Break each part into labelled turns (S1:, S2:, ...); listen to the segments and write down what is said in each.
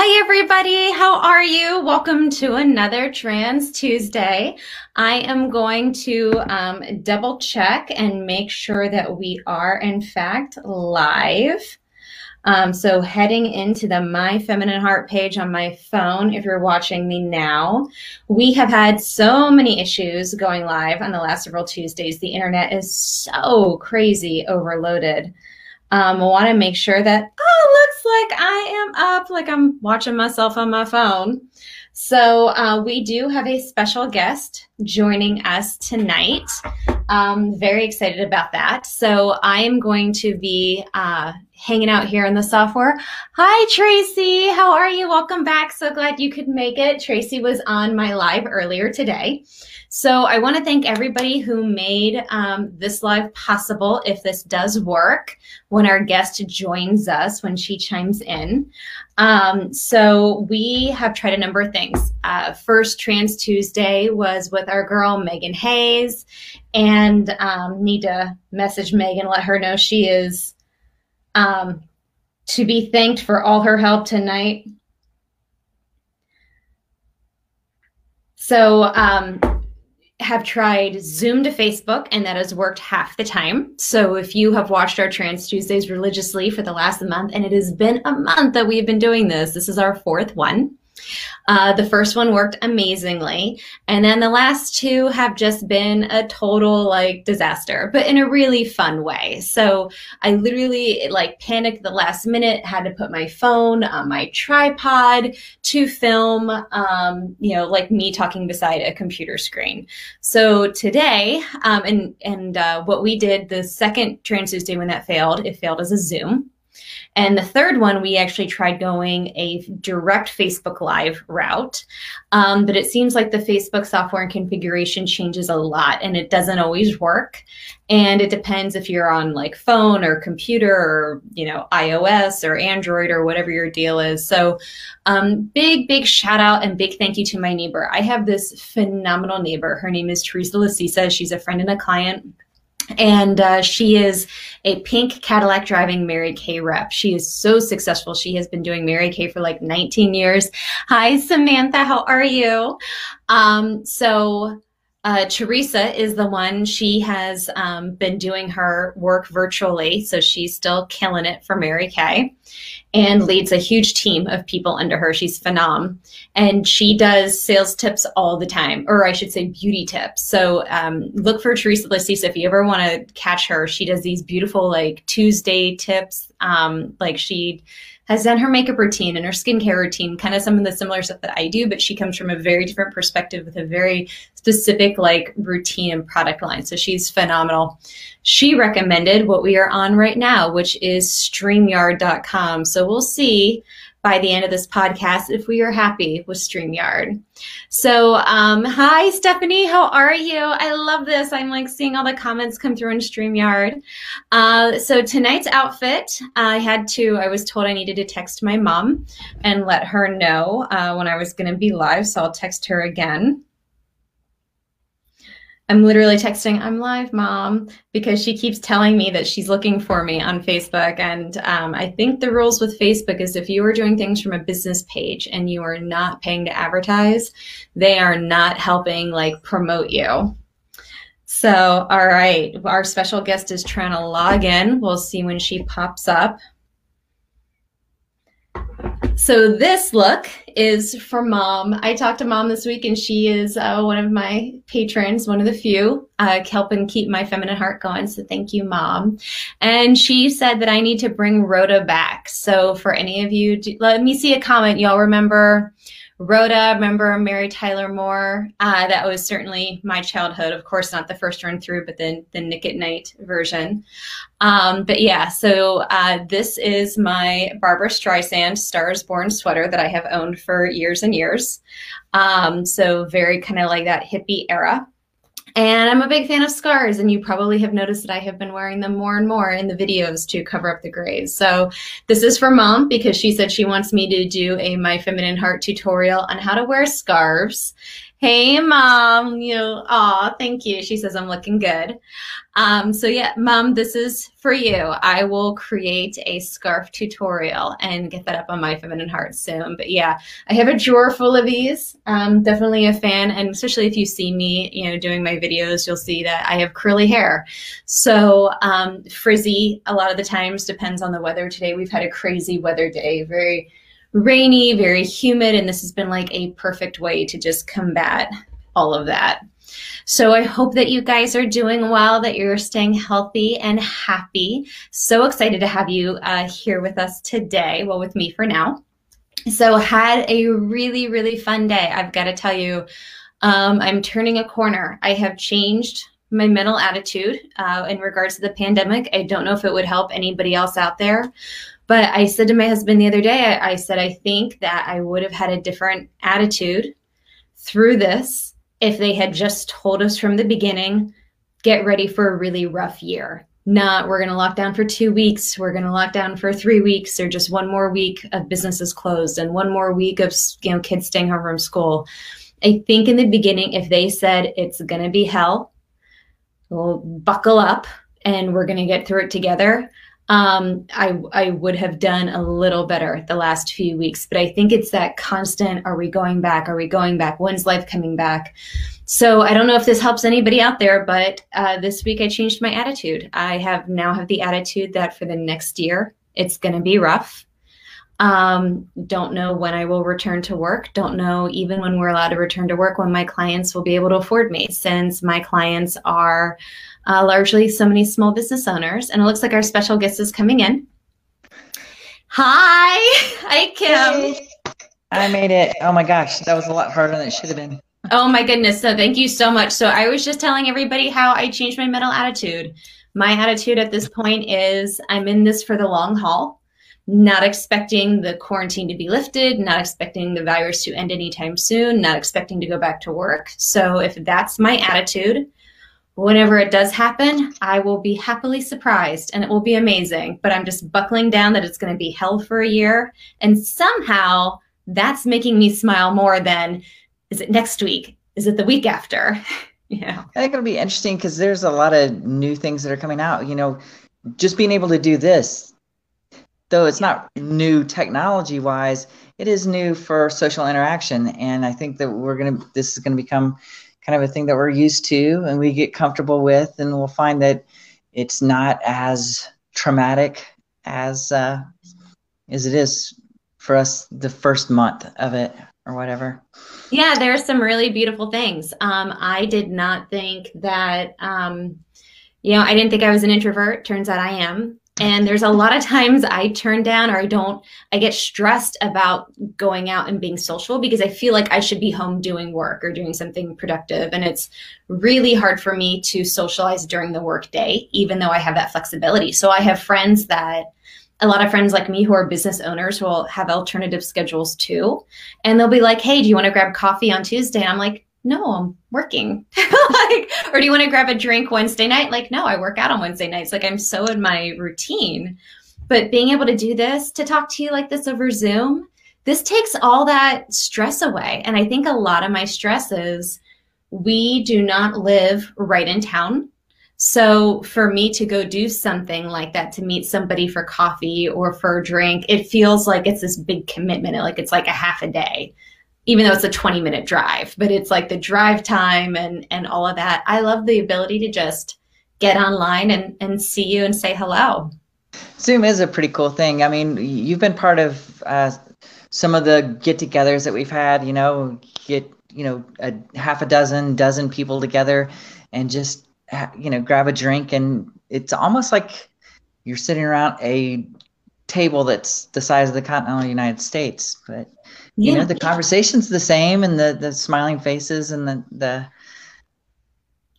S1: Hi, everybody. How are you? Welcome to another Trans Tuesday. I am going to um, double check and make sure that we are, in fact, live. Um, so, heading into the My Feminine Heart page on my phone, if you're watching me now, we have had so many issues going live on the last several Tuesdays. The internet is so crazy overloaded. Um, I want to make sure that, oh, looks like I am up, like I'm watching myself on my phone. So uh, we do have a special guest joining us tonight. Um, very excited about that. So I am going to be uh, hanging out here in the software. Hi, Tracy. How are you? Welcome back. So glad you could make it. Tracy was on my live earlier today. So I want to thank everybody who made um, this live possible. If this does work, when our guest joins us, when she chimes in. Um, so we have tried a number of things. Uh, first Trans Tuesday was with our girl Megan Hayes, and um, need to message Megan, let her know she is um, to be thanked for all her help tonight. So um, have tried Zoom to Facebook, and that has worked half the time. So if you have watched our Trans Tuesdays religiously for the last month, and it has been a month that we've been doing this, this is our fourth one. Uh, the first one worked amazingly. And then the last two have just been a total like disaster, but in a really fun way. So I literally like panicked the last minute, had to put my phone on my tripod to film, um, you know, like me talking beside a computer screen. So today, um, and, and, uh, what we did the second Trans Tuesday when that failed, it failed as a Zoom. And the third one, we actually tried going a direct Facebook Live route. Um, but it seems like the Facebook software and configuration changes a lot and it doesn't always work. And it depends if you're on like phone or computer or, you know, iOS or Android or whatever your deal is. So, um, big, big shout out and big thank you to my neighbor. I have this phenomenal neighbor. Her name is Teresa Lasisa. She's a friend and a client and uh, she is a pink Cadillac driving Mary Kay rep. She is so successful. She has been doing Mary Kay for like 19 years. Hi, Samantha. How are you? Um, so uh, Teresa is the one. She has um, been doing her work virtually, so she's still killing it for Mary Kay and leads a huge team of people under her. She's phenom. And she does sales tips all the time, or I should say beauty tips. So um, look for Teresa Lasisa if you ever want to catch her. She does these beautiful like Tuesday tips. Um, like she has done her makeup routine and her skincare routine, kind of some of the similar stuff that I do, but she comes from a very different perspective with a very specific like routine and product line. So she's phenomenal. She recommended what we are on right now, which is StreamYard.com. So we'll see by the end of this podcast if we are happy with StreamYard. So, um, hi, Stephanie. How are you? I love this. I'm like seeing all the comments come through in StreamYard. Uh, so, tonight's outfit, I had to, I was told I needed to text my mom and let her know uh, when I was going to be live. So, I'll text her again. I'm literally texting, I'm live, mom, because she keeps telling me that she's looking for me on Facebook. And um, I think the rules with Facebook is if you are doing things from a business page and you are not paying to advertise, they are not helping like promote you. So, all right, our special guest is trying to log in. We'll see when she pops up. So this look is for mom. I talked to mom this week, and she is uh, one of my patrons, one of the few, uh, helping keep my feminine heart going. So thank you, mom. And she said that I need to bring Rhoda back. So for any of you, do, let me see a comment. Y'all remember Rhoda, remember Mary Tyler Moore? Uh, that was certainly my childhood. Of course, not the first run through, but then the Nick at Night version. Um, but yeah, so uh, this is my Barbra Streisand Stars Born sweater that I have owned for years and years. Um, so very kind of like that hippie era. And I'm a big fan of scars, and you probably have noticed that I have been wearing them more and more in the videos to cover up the grays. So this is for mom because she said she wants me to do a My Feminine Heart tutorial on how to wear scarves. Hey, mom. You, aw, thank you. She says I'm looking good. Um, so yeah, mom, this is for you. I will create a scarf tutorial and get that up on my feminine heart soon. But yeah, I have a drawer full of these. Um, definitely a fan, and especially if you see me, you know, doing my videos, you'll see that I have curly hair. So um, frizzy a lot of the times depends on the weather. Today we've had a crazy weather day, very rainy, very humid, and this has been like a perfect way to just combat all of that. So I hope that you guys are doing well, that you're staying healthy and happy. So excited to have you uh, here with us today. Well, with me for now. So had a really, really fun day. I've got to tell you, um, I'm turning a corner. I have changed my mental attitude uh, in regards to the pandemic. I don't know if it would help anybody else out there, but I said to my husband the other day, I, I said, I think that I would have had a different attitude through this if they had just told us from the beginning, get ready for a really rough year. Not we're going to lock down for two weeks, we're going to lock down for three weeks, or just one more week of businesses closed and one more week of you know kids staying home from school. I think in the beginning, if they said it's going to be hell, we'll buckle up and we're going to get through it together um, I, I would have done a little better the last few weeks. But I think it's that constant are we going back? Are we going back? When's life coming back? So I don't know if this helps anybody out there, but uh, this week I changed my attitude. I have now have the attitude that for the next year, it's going to be rough. Um, don't know when I will return to work. Don't know even when we're allowed to return to work when my clients will be able to afford me, since my clients are uh, largely so many small business owners. And it looks like our special guest is coming in. Hi. Hi, Kim.
S2: Hey. I made it. Oh my gosh, that was a lot harder than it should have been.
S1: Oh my goodness. So thank you so much. So I was just telling everybody how I changed my mental attitude. My attitude at this point is I'm in this for the long haul, not expecting the quarantine to be lifted, not expecting the virus to end anytime soon, not expecting to go back to work. So if that's my attitude, whenever it does happen, I will be happily surprised and it will be amazing. But I'm just buckling down that it's going to be hell for a year. And somehow that's making me smile more than is it next week? Is it the week after?
S2: yeah. I think it'll be interesting because there's a lot of new things that are coming out. You know, just being able to do this, though it's not new technology wise, it is new for social interaction. And I think that we're going to, this is going to become kind of a thing that we're used to and we get comfortable with, and we'll find that it's not as traumatic as uh, as it is for us the first month of it or whatever.
S1: Yeah, there are some really beautiful things. Um, I did not think that, um, you know, I didn't think I was an introvert. Turns out I am. And there's a lot of times I turn down or I don't, I get stressed about going out and being social because I feel like I should be home doing work or doing something productive. And it's really hard for me to socialize during the workday, even though I have that flexibility. So I have friends that, a lot of friends like me who are business owners will have alternative schedules too. And they'll be like, hey, do you want to grab coffee on Tuesday? And I'm like, no, I'm working. like, or do you want to grab a drink Wednesday night? Like, no, I work out on Wednesday nights. Like, I'm so in my routine. But being able to do this, to talk to you like this over Zoom, this takes all that stress away. And I think a lot of my stress is we do not live right in town. So for me to go do something like that, to meet somebody for coffee or for a drink, it feels like it's this big commitment. Like it's like a half a day even though it's a 20 minute drive, but it's like the drive time and, and all of that. I love the ability to just get online and, and see you and say hello.
S2: Zoom is a pretty cool thing. I mean, you've been part of uh, some of the get togethers that we've had, you know, get, you know, a half a dozen, dozen people together and just, you know, grab a drink. And it's almost like you're sitting around a table that's the size of the continental United States, but you yeah. know the conversation's the same and the the smiling faces and the the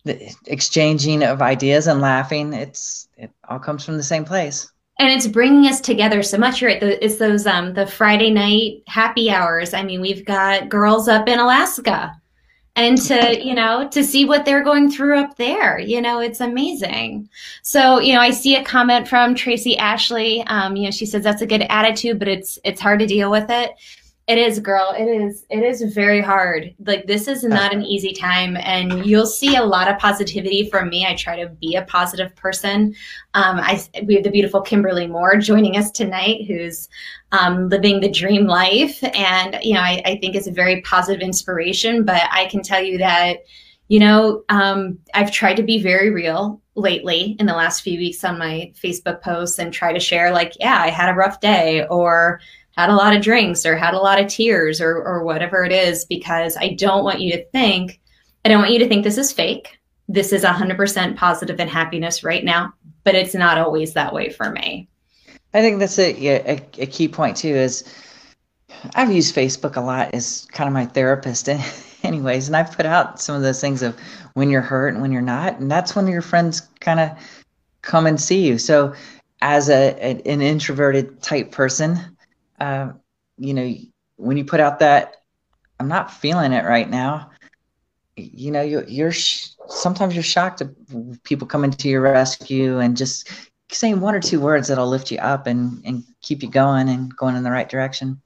S2: the exchanging of ideas and laughing. It's it all comes from the same place.
S1: And it's bringing us together so much right? It's those um the friday night happy hours. I mean we've got girls up in alaska and to you know to see what they're going through up there. You know it's amazing. So you know i see a comment from tracy ashley. Um, you know she says that's a good attitude but it's it's hard to deal with it It is, girl. It is. It is very hard. Like this is not an easy time, and you'll see a lot of positivity from me. I try to be a positive person. Um, I we have the beautiful Kimberly Moore joining us tonight, who's um, living the dream life, and you know I, I think is a very positive inspiration. But I can tell you that you know um, I've tried to be very real lately in the last few weeks on my Facebook posts and try to share like, yeah, I had a rough day or had a lot of drinks or had a lot of tears or, or whatever it is, because I don't want you to think, I don't want you to think this is fake. This is 100% positive and happiness right now, but it's not always that way for me.
S2: I think that's a, a, a key point too is I've used Facebook a lot as kind of my therapist anyways. And I've put out some of those things of when you're hurt and when you're not. And that's when your friends kind of come and see you. So as a, an introverted type person, uh, you know, when you put out that, I'm not feeling it right now. You know, you, you're sh- sometimes you're shocked at people coming to your rescue and just saying one or two words that'll lift you up and and keep you going and going in the right direction.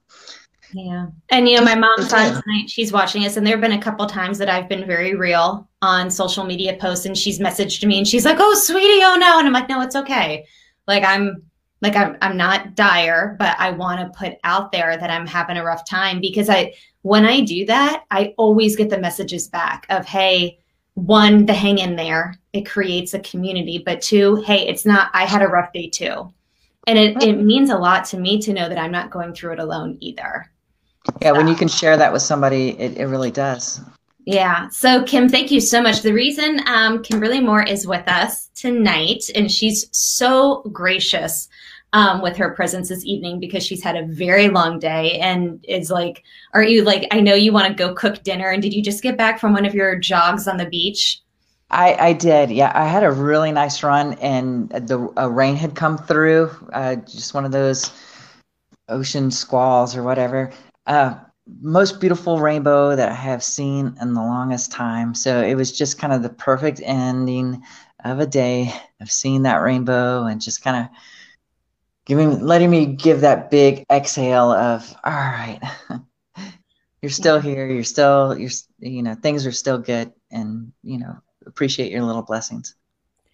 S1: Yeah. And you know, my mom's on tonight, she's watching us, and there have been a couple times that I've been very real on social media posts, and she's messaged me and she's like, Oh, sweetie, oh no. And I'm like, No, it's okay. Like I'm like I'm I'm not dire, but I want to put out there that I'm having a rough time because I when I do that, I always get the messages back of hey, one, the hang in there. It creates a community, but two, hey, it's not I had a rough day too. And it, it means a lot to me to know that I'm not going through it alone either.
S2: Yeah, so. when you can share that with somebody, it, it really does.
S1: Yeah. So, Kim, thank you so much. The reason um, Kimberly Moore is with us tonight, and she's so gracious um, with her presence this evening because she's had a very long day and is like, Are you like, I know you want to go cook dinner. And did you just get back from one of your jogs on the beach?
S2: I, I did. Yeah. I had a really nice run, and the rain had come through, uh, just one of those ocean squalls or whatever. Uh, most beautiful rainbow that I have seen in the longest time. So it was just kind of the perfect ending of a day of seeing that rainbow and just kind of giving, letting me give that big exhale of, all right, you're still here. You're still, you're, you know, things are still good and, you know, appreciate your little blessings.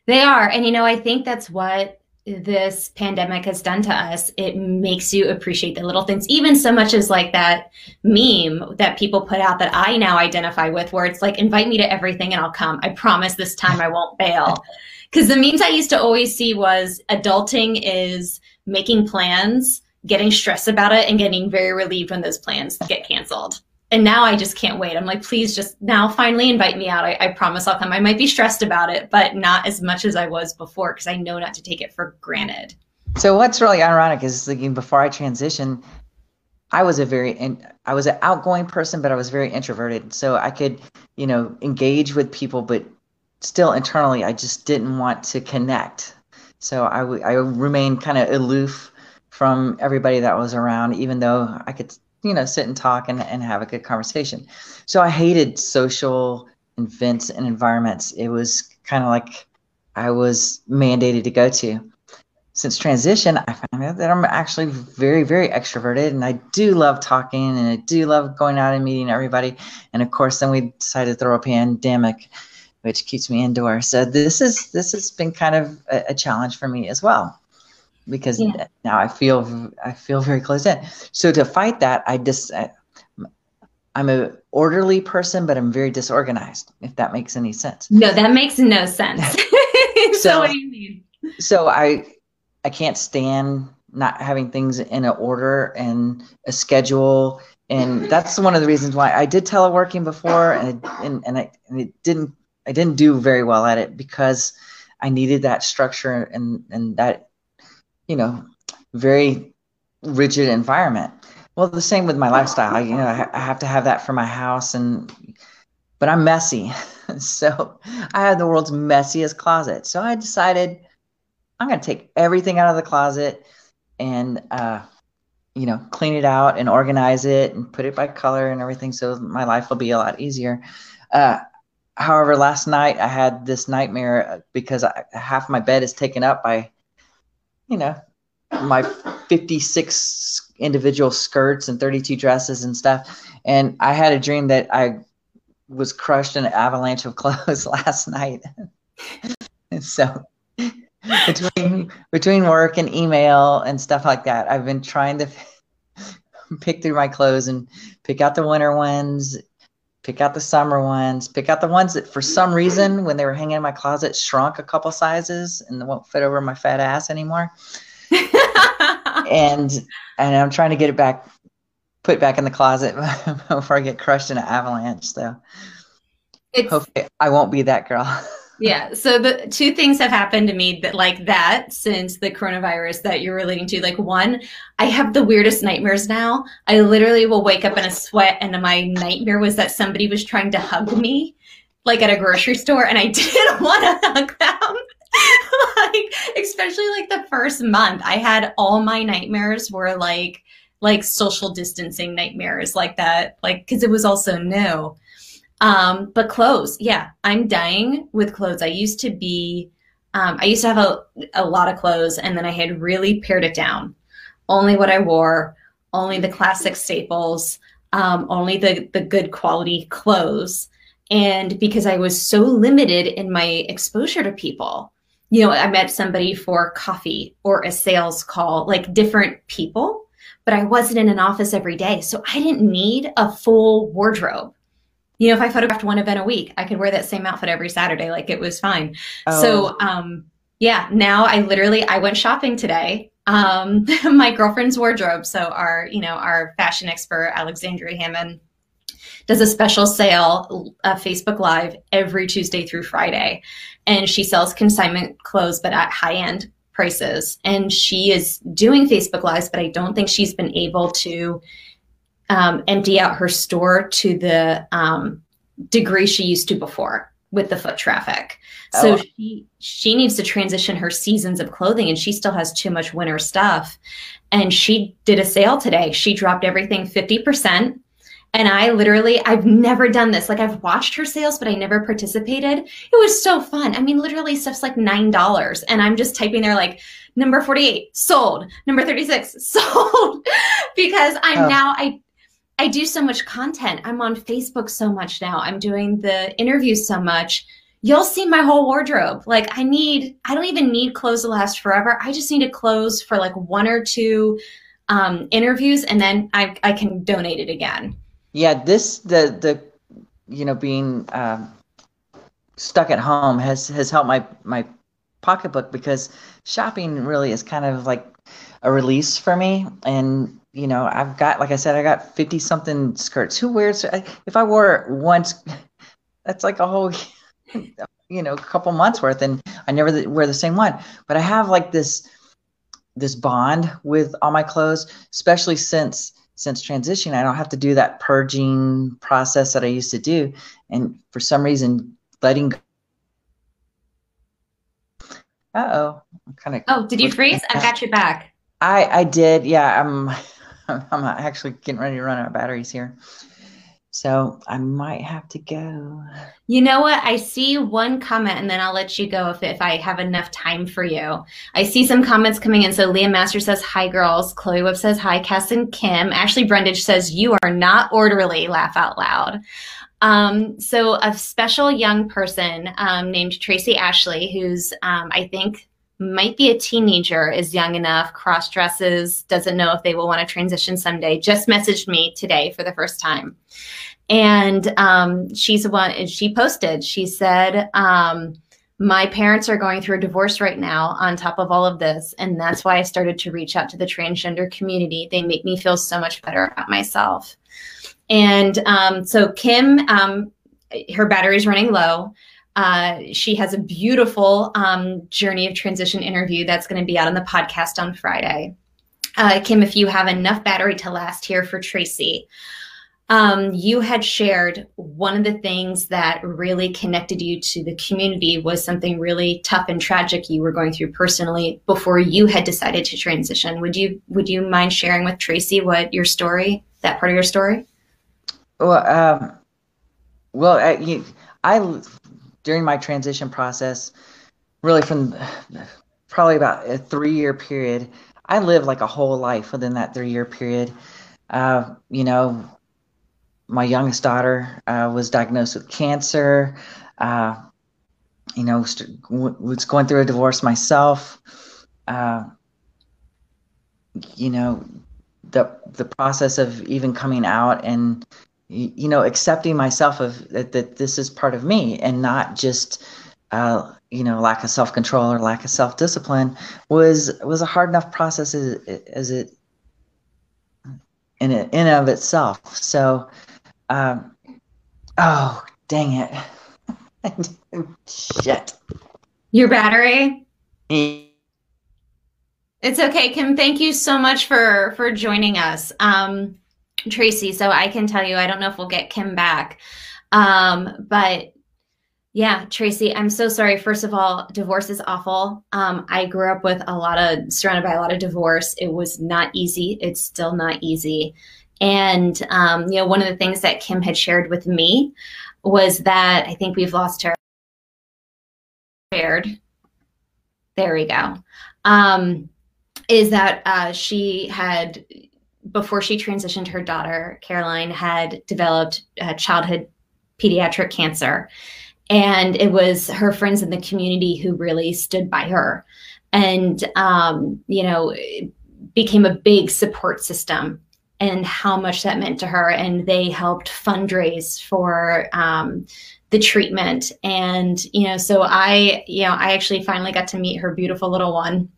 S1: They are. And, you know, I think that's what this pandemic has done to us, it makes you appreciate the little things, even so much as like that meme that people put out that I now identify with, where it's like, invite me to everything and I'll come. I promise this time I won't bail. Because the memes I used to always see was adulting is making plans, getting stressed about it, and getting very relieved when those plans get canceled and now I just can't wait. I'm like, please just now finally invite me out. I, I, promise I'll come. I might be stressed about it, but not as much as I was before because I know not to take it for granted.
S2: So what's really ironic is thinking before I transitioned, I was a very in, I was an outgoing person, but I was very introverted. So I could, you know, engage with people, but still internally, I just didn't want to connect. So I, w- I remained kind of aloof from everybody that was around, even though I could you know, sit and talk and, and have a good conversation. So I hated social events and environments. It was kind of like I was mandated to go to. Since transition, I found out that I'm actually very, very extroverted and I do love talking and I do love going out and meeting everybody. And of course, then we decided to throw a pandemic, which keeps me indoors. So this is this has been kind of a, a challenge for me as well because yeah. now I feel I feel very close in. So to fight that, I just I'm a orderly person, but I'm very disorganized. If that makes any sense.
S1: No, that makes no sense. so, so what do you mean?
S2: So I I can't stand not having things in an order and a schedule. And that's one of the reasons why I did teleworking before, and and and I and it didn't I didn't do very well at it because I needed that structure and and that you know, very rigid environment. Well, the same with my lifestyle. You know, I, have to have that for my house, and but I'm messy, so I have the world's messiest closet. So I decided I'm going to take everything out of the closet and, uh, you know, clean it out and organize it and put it by color and everything, so my life will be a lot easier. Uh, however, last night I had this nightmare because I, half my bed is taken up by you know, my 56 individual skirts and 32 dresses and stuff. And I had a dream that I was crushed in an avalanche of clothes last night. and so between between work and email and stuff like that, I've been trying to pick through my clothes and pick out the winter ones, pick out the summer ones, pick out the ones that for some reason when they were hanging in my closet shrunk a couple sizes and they won't fit over my fat ass anymore. and and I'm trying to get it back put back in the closet before I get crushed in an avalanche. So it's, hopefully I won't be that girl.
S1: yeah. So the two things have happened to me that like that since the coronavirus that you're relating to. Like one, I have the weirdest nightmares now. I literally will wake up in a sweat and my nightmare was that somebody was trying to hug me like at a grocery store and I didn't want to hug them. like especially like the first month I had all my nightmares were like like social distancing nightmares like that like cuz it was also new. Um, but clothes, yeah, I'm dying with clothes. I used to be, um, I used to have a, a lot of clothes and then I had really pared it down. Only what I wore, only the classic staples, um, only the, the good quality clothes. And because I was so limited in my exposure to people, you know, I met somebody for coffee or a sales call, like different people, but I wasn't in an office every day. So I didn't need a full wardrobe you know, if I photographed one event a week, I could wear that same outfit every Saturday. Like it was fine. Oh. So, um, yeah, now I literally, I went shopping today. Um, my girlfriend's wardrobe. So our, you know, our fashion expert, Alexandria Hammond, does a special sale, uh, Facebook Live every Tuesday through Friday. And she sells consignment clothes, but at high end prices. And she is doing Facebook Lives, but I don't think she's been able to um, empty out her store to the um, degree she used to before with the foot traffic. So oh. she she needs to transition her seasons of clothing and she still has too much winter stuff. And she did a sale today. She dropped everything 50%. And I literally, I've never done this. Like I've watched her sales, but I never participated. It was so fun. I mean, literally stuff's like $9 and I'm just typing there like number 48 sold, number 36 sold because I'm oh. now, I, I do so much content. I'm on Facebook so much now. I'm doing the interviews so much. You'll see my whole wardrobe. Like I need, I don't even need clothes to last forever. I just need a clothes for like one or two um, interviews, and then I I can donate it again.
S2: Yeah, this the the you know being um, stuck at home has has helped my my pocketbook because shopping really is kind of like a release for me and you know, I've got, like I said, I got 50 something skirts. Who wears, if I wore it once, that's like a whole, you know, couple months worth. And I never wear the same one. But I have like this, this bond with all my clothes, especially since, since transition, I don't have to do that purging process that I used to do. And for some reason, letting oh.
S1: Kind of. Oh, did you freeze? I've got you back.
S2: I I did. Yeah. I'm. I'm actually getting ready to run out of batteries here. So I might have to go.
S1: You know what? I see one comment and then I'll let you go if, if I have enough time for you. I see some comments coming in. So Leah Master says, Hi, girls. Chloe Webb says, Hi, Cass and Kim. Ashley Brundage says, You are not orderly. Laugh out loud. Um, so a special young person um, named Tracy Ashley, who's, um, I think, might be a teenager, is young enough, cross dresses, doesn't know if they will want to transition someday, just messaged me today for the first time. And um, she's the one, and she posted, she said, um, my parents are going through a divorce right now on top of all of this. And that's why I started to reach out to the transgender community. They make me feel so much better about myself. And um, so Kim, um, her battery's running low. Uh, she has a beautiful um, journey of transition interview that's going to be out on the podcast on Friday. Uh, Kim, if you have enough battery to last here for Tracy, um, you had shared one of the things that really connected you to the community was something really tough and tragic you were going through personally before you had decided to transition. Would you would you mind sharing with Tracy what your story, that part of your story?
S2: Well, um, well, I, I during my transition process, really from probably about a three year period, I lived like a whole life within that three year period. Uh, you know, my youngest daughter uh, was diagnosed with cancer. Uh, you know, was going through a divorce myself. Uh, you know, the the process of even coming out and you know accepting myself of that, that this is part of me and not just uh, you know lack of self control or lack of self discipline was was a hard enough process as, as it in it, in of itself. So, um, oh dang it, shit.
S1: Your battery. It's okay, Kim. Thank you so much for for joining us, um, Tracy. So I can tell you, I don't know if we'll get Kim back, um, but yeah, Tracy, I'm so sorry. First of all, divorce is awful. Um, I grew up with a lot of surrounded by a lot of divorce. It was not easy. It's still not easy. And um, you know, one of the things that Kim had shared with me was that I think we've lost her. Shared. There we go. Um, is that uh, she had before she transitioned her daughter caroline had developed childhood pediatric cancer. And it was her friends in the community who really stood by her and um, you know became a big support system and how much that meant to her. And they helped fundraise for um, the treatment. And you know so i you know i actually finally got to meet her beautiful little one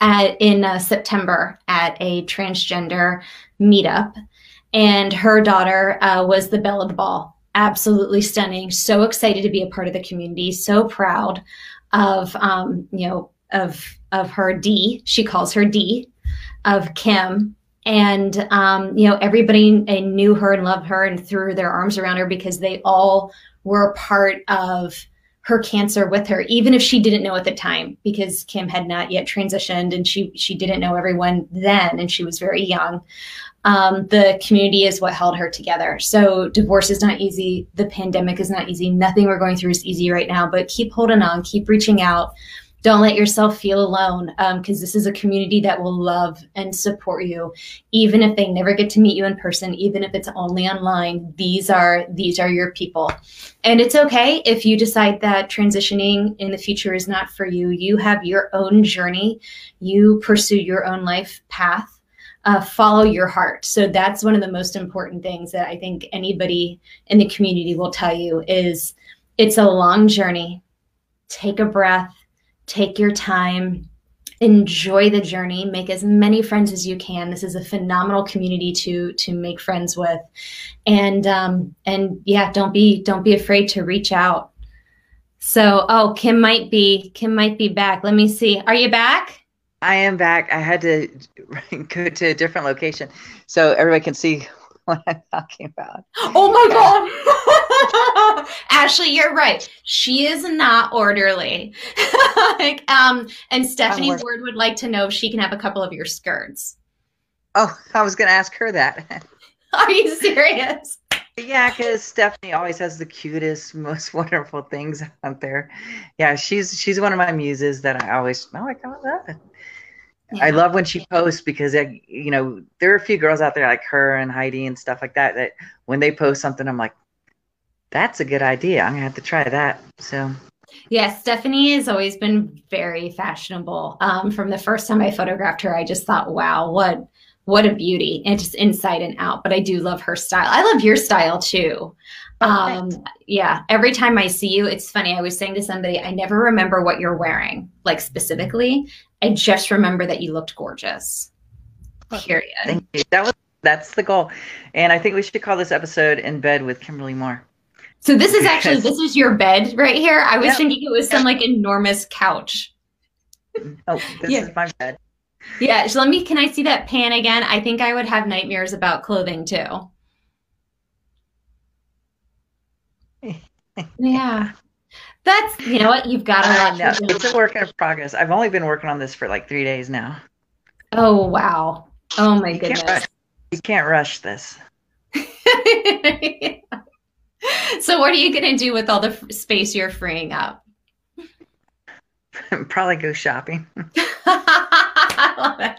S1: at, in uh, september at a transgender meetup and her daughter uh, was the belle of the ball absolutely stunning. So excited to be a part of the community. So proud of um, you know of of her D. She calls her D of Kim. And um, you know everybody knew her and loved her and threw their arms around her because they all were part of her cancer with her, even if she didn't know at the time, because Kim had not yet transitioned and she she didn't know everyone then, and she was very young um, the community is what held her together. So divorce is not easy. The pandemic is not easy. Nothing we're going through is easy right now, but keep holding on, keep reaching out. Don't let yourself feel alone because um, this is a community that will love and support you, even if they never get to meet you in person, even if it's only online. These are these are your people, and it's okay if you decide that transitioning in the future is not for you. You have your own journey. You pursue your own life path uh, follow your heart. So that's one of the most important things that I think anybody in the community will tell you is it's a long journey. Take a breath, take your time, enjoy the journey, make as many friends as you can. This is a phenomenal community to to make friends with, and um, and yeah, don't be don't be afraid to reach out. So, oh, Kim might be Kim might be back. Let me see. Are you back?
S2: I am back. I had to go to a different location so everybody can see what I'm talking about.
S1: Oh my god. Ashley, you're right. She is not orderly. like, um, and Stephanie's word would like to know if she can have a couple of your skirts.
S2: Oh, I was gonna ask her that.
S1: Are you serious?
S2: Yeah, because Stephanie always has the cutest, most wonderful things out there. Yeah, she's she's one of my muses that I always oh my god that. Yeah. I love when she posts because I, you know there are a few girls out there like her and Heidi and stuff like that that when they post something I'm like, that's a good idea. I'm gonna have to try that. So.
S1: Yeah, Stephanie has always been very fashionable. Um, from the first time I photographed her, I just thought, wow, what what a beauty and just inside and out but i do love her style i love your style too um yeah every time i see you it's funny i was saying to somebody i never remember what you're wearing like specifically i just remember that you looked gorgeous oh, period
S2: thank you that was that's the goal and i think we should call this episode in bed with kimberly moore
S1: so this is actually this is your bed right here i was yep. thinking it was some like enormous couch
S2: oh this yeah. is my bed
S1: yeah. So let me, can I see that pan again? I think I would have nightmares about clothing too. yeah. That's, you know what? You've got
S2: to know. It's a work in progress. I've only been working on this for like three days now.
S1: Oh, wow. Oh, my
S2: you
S1: goodness.
S2: Can't you can't rush this.
S1: so, what are you going to do with all the space you're freeing up?
S2: Probably go shopping.
S1: I love it.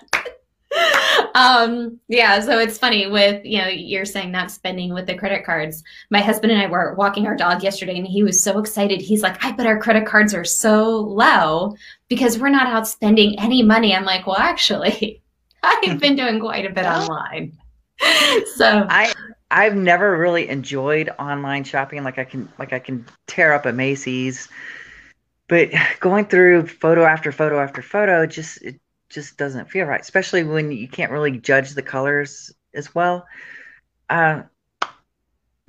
S1: um yeah so it's funny with you know you're saying not spending with the credit cards. My husband and i were walking our dog yesterday and he was so excited. He's like i bet our credit cards are so low because we're not out spending any money. I'm like well actually i've been doing quite a bit online. So
S2: i i've never really enjoyed online shopping. Like i can like i can tear up a macy's but going through photo after photo after photo just it just doesn't feel right, especially when you can't really judge the colors as well. Uh,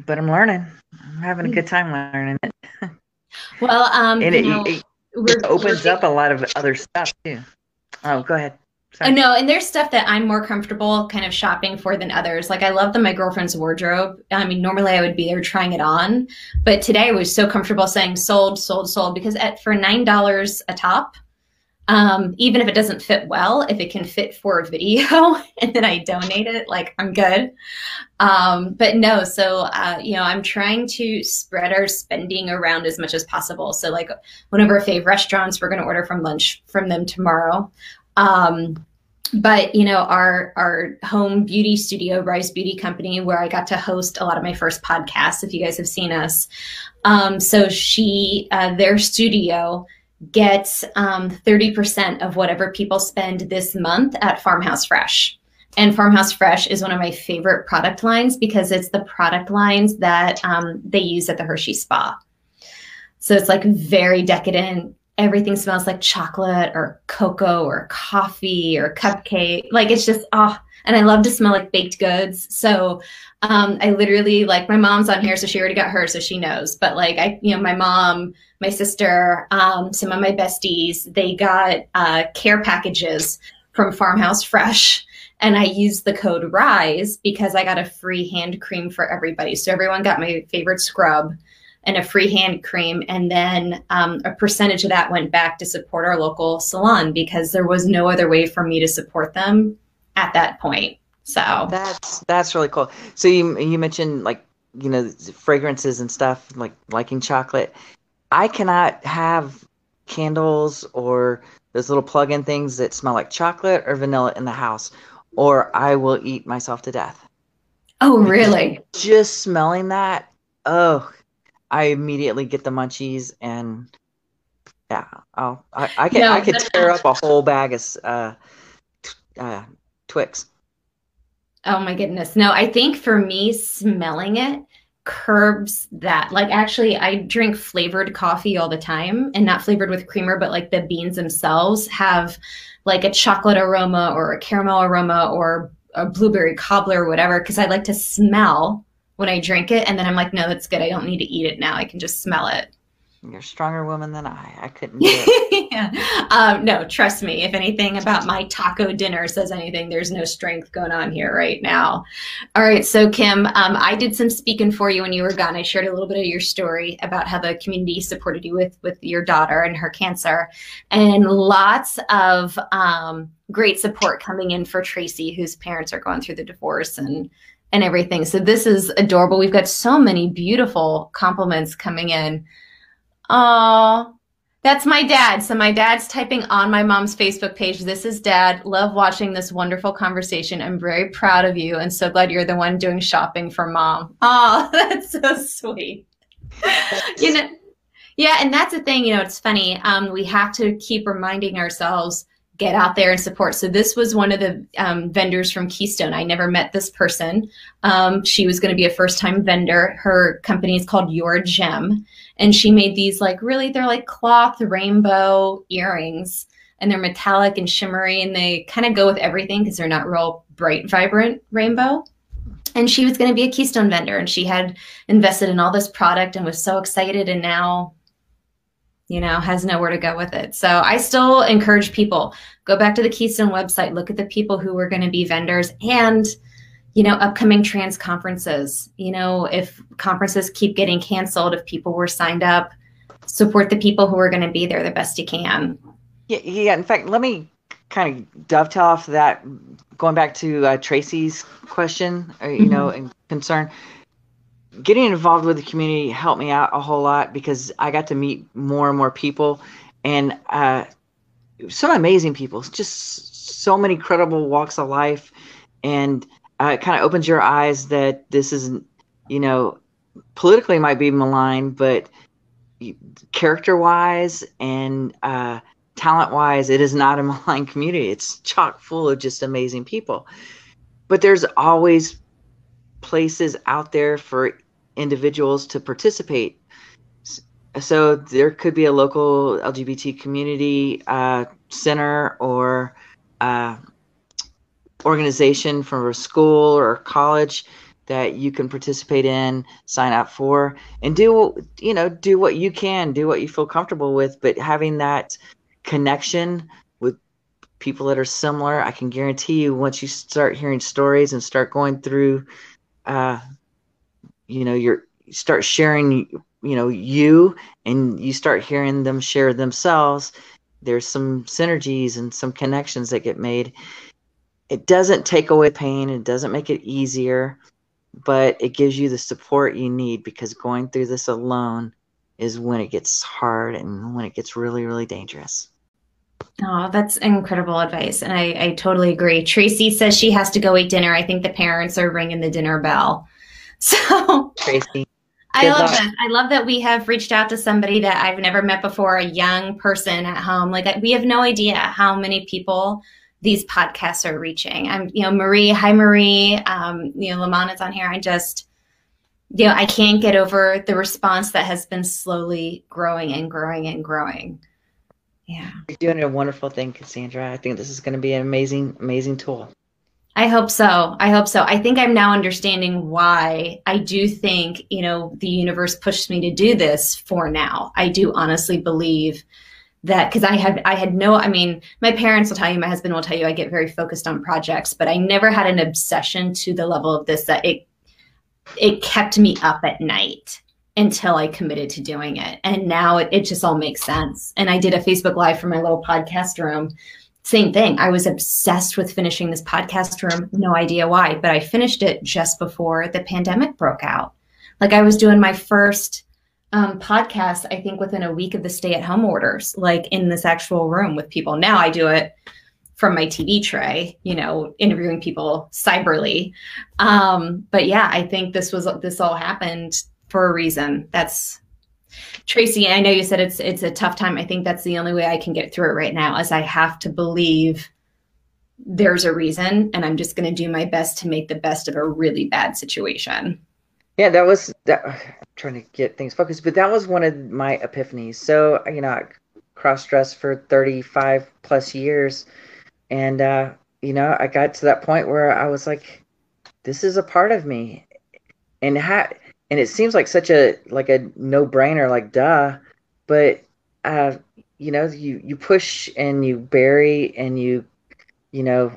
S2: but I'm learning. I'm having a good time learning it.
S1: Well, um,
S2: and it, know, it, it opens up a lot of other stuff too. Oh, go ahead.
S1: Sorry. I know, and there's stuff that I'm more comfortable kind of shopping for than others. Like I love the my girlfriend's wardrobe. I mean, normally I would be there trying it on, but today I was so comfortable saying sold, sold, sold because at for nine dollars a top, um, even if it doesn't fit well, if it can fit for a video and then I donate it, like I'm good. Um, but no, so, uh, you know, I'm trying to spread our spending around as much as possible. So like one of our fave restaurants, we're going to order from lunch from them tomorrow. Um, but you know our our home beauty studio rise beauty company where i got to host a lot of my first podcasts if you guys have seen us um, so she uh, their studio get um, 30% of whatever people spend this month at Farmhouse Fresh. And Farmhouse Fresh is one of my favorite product lines because it's the product lines that um, they use at the Hershey Spa. So it's like very decadent. Everything smells like chocolate or cocoa or coffee or cupcake. Like it's just, oh, and I love to smell like baked goods. So um, I literally like my mom's on here, so she already got her, so she knows. But like I, you know, my mom, my sister, um, some of my besties, they got uh, care packages from Farmhouse Fresh. And I used the code RISE because I got a free hand cream for everybody. So everyone got my favorite scrub and a free hand cream. And then um, a percentage of that went back to support our local salon because there was no other way for me to support them at that point. So
S2: that's that's really cool. So you you mentioned like you know fragrances and stuff like liking chocolate. I cannot have candles or those little plug-in things that smell like chocolate or vanilla in the house, or I will eat myself to death.
S1: Oh, really?
S2: Just smelling that, oh, I immediately get the munchies, and yeah, oh, I, I can no, I could tear up a whole bag of uh, uh, Twix.
S1: Oh my goodness. No, I think for me, smelling it curbs that. Like, actually, I drink flavored coffee all the time and not flavored with creamer, but like the beans themselves have like a chocolate aroma or a caramel aroma or a blueberry cobbler or whatever, because I like to smell when I drink it. And then I'm like, no, that's good. I don't need to eat it now. I can just smell it.
S2: You're a stronger woman than I. I couldn't do it. yeah.
S1: Um, no, trust me. If anything about my taco dinner says anything, there's no strength going on here right now. All right. So, Kim, um, I did some speaking for you when you were gone. I shared a little bit of your story about how the community supported you with with your daughter and her cancer, and lots of um, great support coming in for Tracy, whose parents are going through the divorce and and everything. So this is adorable. We've got so many beautiful compliments coming in. Oh, that's my dad. So my dad's typing on my mom's Facebook page. This is dad. Love watching this wonderful conversation. I'm very proud of you and so glad you're the one doing shopping for mom. Oh, that's so sweet. you know, yeah, and that's the thing, you know, it's funny. Um, we have to keep reminding ourselves get out there and support. So this was one of the um, vendors from Keystone. I never met this person. Um, she was going to be a first time vendor. Her company is called Your Gem. And she made these like really, they're like cloth rainbow earrings and they're metallic and shimmery and they kind of go with everything because they're not real bright, vibrant rainbow. And she was going to be a Keystone vendor and she had invested in all this product and was so excited. And now you know, has nowhere to go with it. So I still encourage people go back to the Keystone website, look at the people who are going to be vendors and you know, upcoming trans conferences. You know, if conferences keep getting canceled, if people were signed up, support the people who are going to be there the best you can.
S2: Yeah, yeah. In fact, let me kind of dovetail off that, going back to uh, Tracy's question, or, uh, you mm-hmm. know, and concern getting involved with the community helped me out a whole lot because I got to meet more and more people and uh, some amazing people, just so many credible walks of life, and uh, it kind of opens your eyes that this isn't, you know, politically might be malign, but character wise and uh, talent wise, it is not a malign community. It's chock full of just amazing people. But there's always places out there for individuals to participate. So there could be a local LGBT community uh, center or uh, organization from a school or college that you can participate in, sign up for, and do you know do what you can, do what you feel comfortable with. But having that connection with people that are similar, I can guarantee you once you start hearing stories and start going through, uh, you know, your start sharing, you know, you and you start hearing them share themselves. There's some synergies and some connections that get made. It doesn't take away pain. It doesn't make it easier but it gives you the support you need because going through this alone is when it gets hard and when it gets really, really dangerous.
S1: Oh, that's incredible advice. And I, I totally agree. Tracy says she has to go eat dinner. I think the parents are ringing the dinner bell. So,
S2: Tracy.
S1: I love that. I love that we have reached out to somebody that I've never met before, a young person at home. Like, we have no idea how many people these podcasts are reaching. I'm, you know, Marie, hi Marie, um, you know, Lamont is on here. I just, you know, I can't get over the response that has been slowly growing and growing and growing. Yeah.
S2: You're doing a wonderful thing, Cassandra. I think this is going to be an amazing, amazing tool.
S1: I hope so. I hope so. I think I'm now understanding why I do think, you know, the universe pushed me to do this for now. I do honestly believe that because I had I had no I mean my parents will tell you my husband will tell you I get very focused on projects but I never had an obsession to the level of this that it it kept me up at night until I committed to doing it and now it, it just all makes sense and I did a Facebook live for my little podcast room same thing I was obsessed with finishing this podcast room no idea why but I finished it just before the pandemic broke out like I was doing my first um, podcasts, I think within a week of the stay at home orders, like in this actual room with people. Now I do it from my TV tray, you know, interviewing people cyberly. Um, but yeah, I think this was this all happened for a reason. That's Tracy. I know you said it's it's a tough time. I think that's the only way I can get through it right now is I have to believe there's a reason, and I'm just going to do my best to make the best of a really bad situation.
S2: Yeah, that was that. I'm trying to get things focused, but that was one of my epiphanies. So you know, I cross dressed for 35 plus years, and uh, you know, I got to that point where I was like, "This is a part of me," and ha- and it seems like such a like a no brainer, like duh, but uh, you know, you you push and you bury and you you know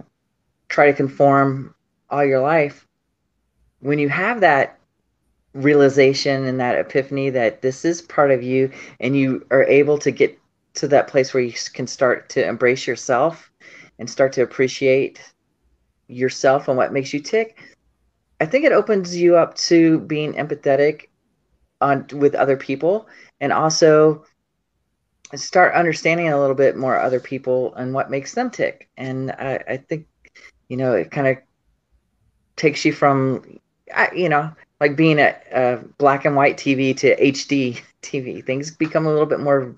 S2: try to conform all your life. When you have that realization and that epiphany that this is part of you and you are able to get to that place where you can start to embrace yourself and start to appreciate yourself and what makes you tick i think it opens you up to being empathetic on with other people and also start understanding a little bit more other people and what makes them tick and i, I think you know it kind of takes you from you know like being a, a black and white TV to HD TV. Things become a little bit more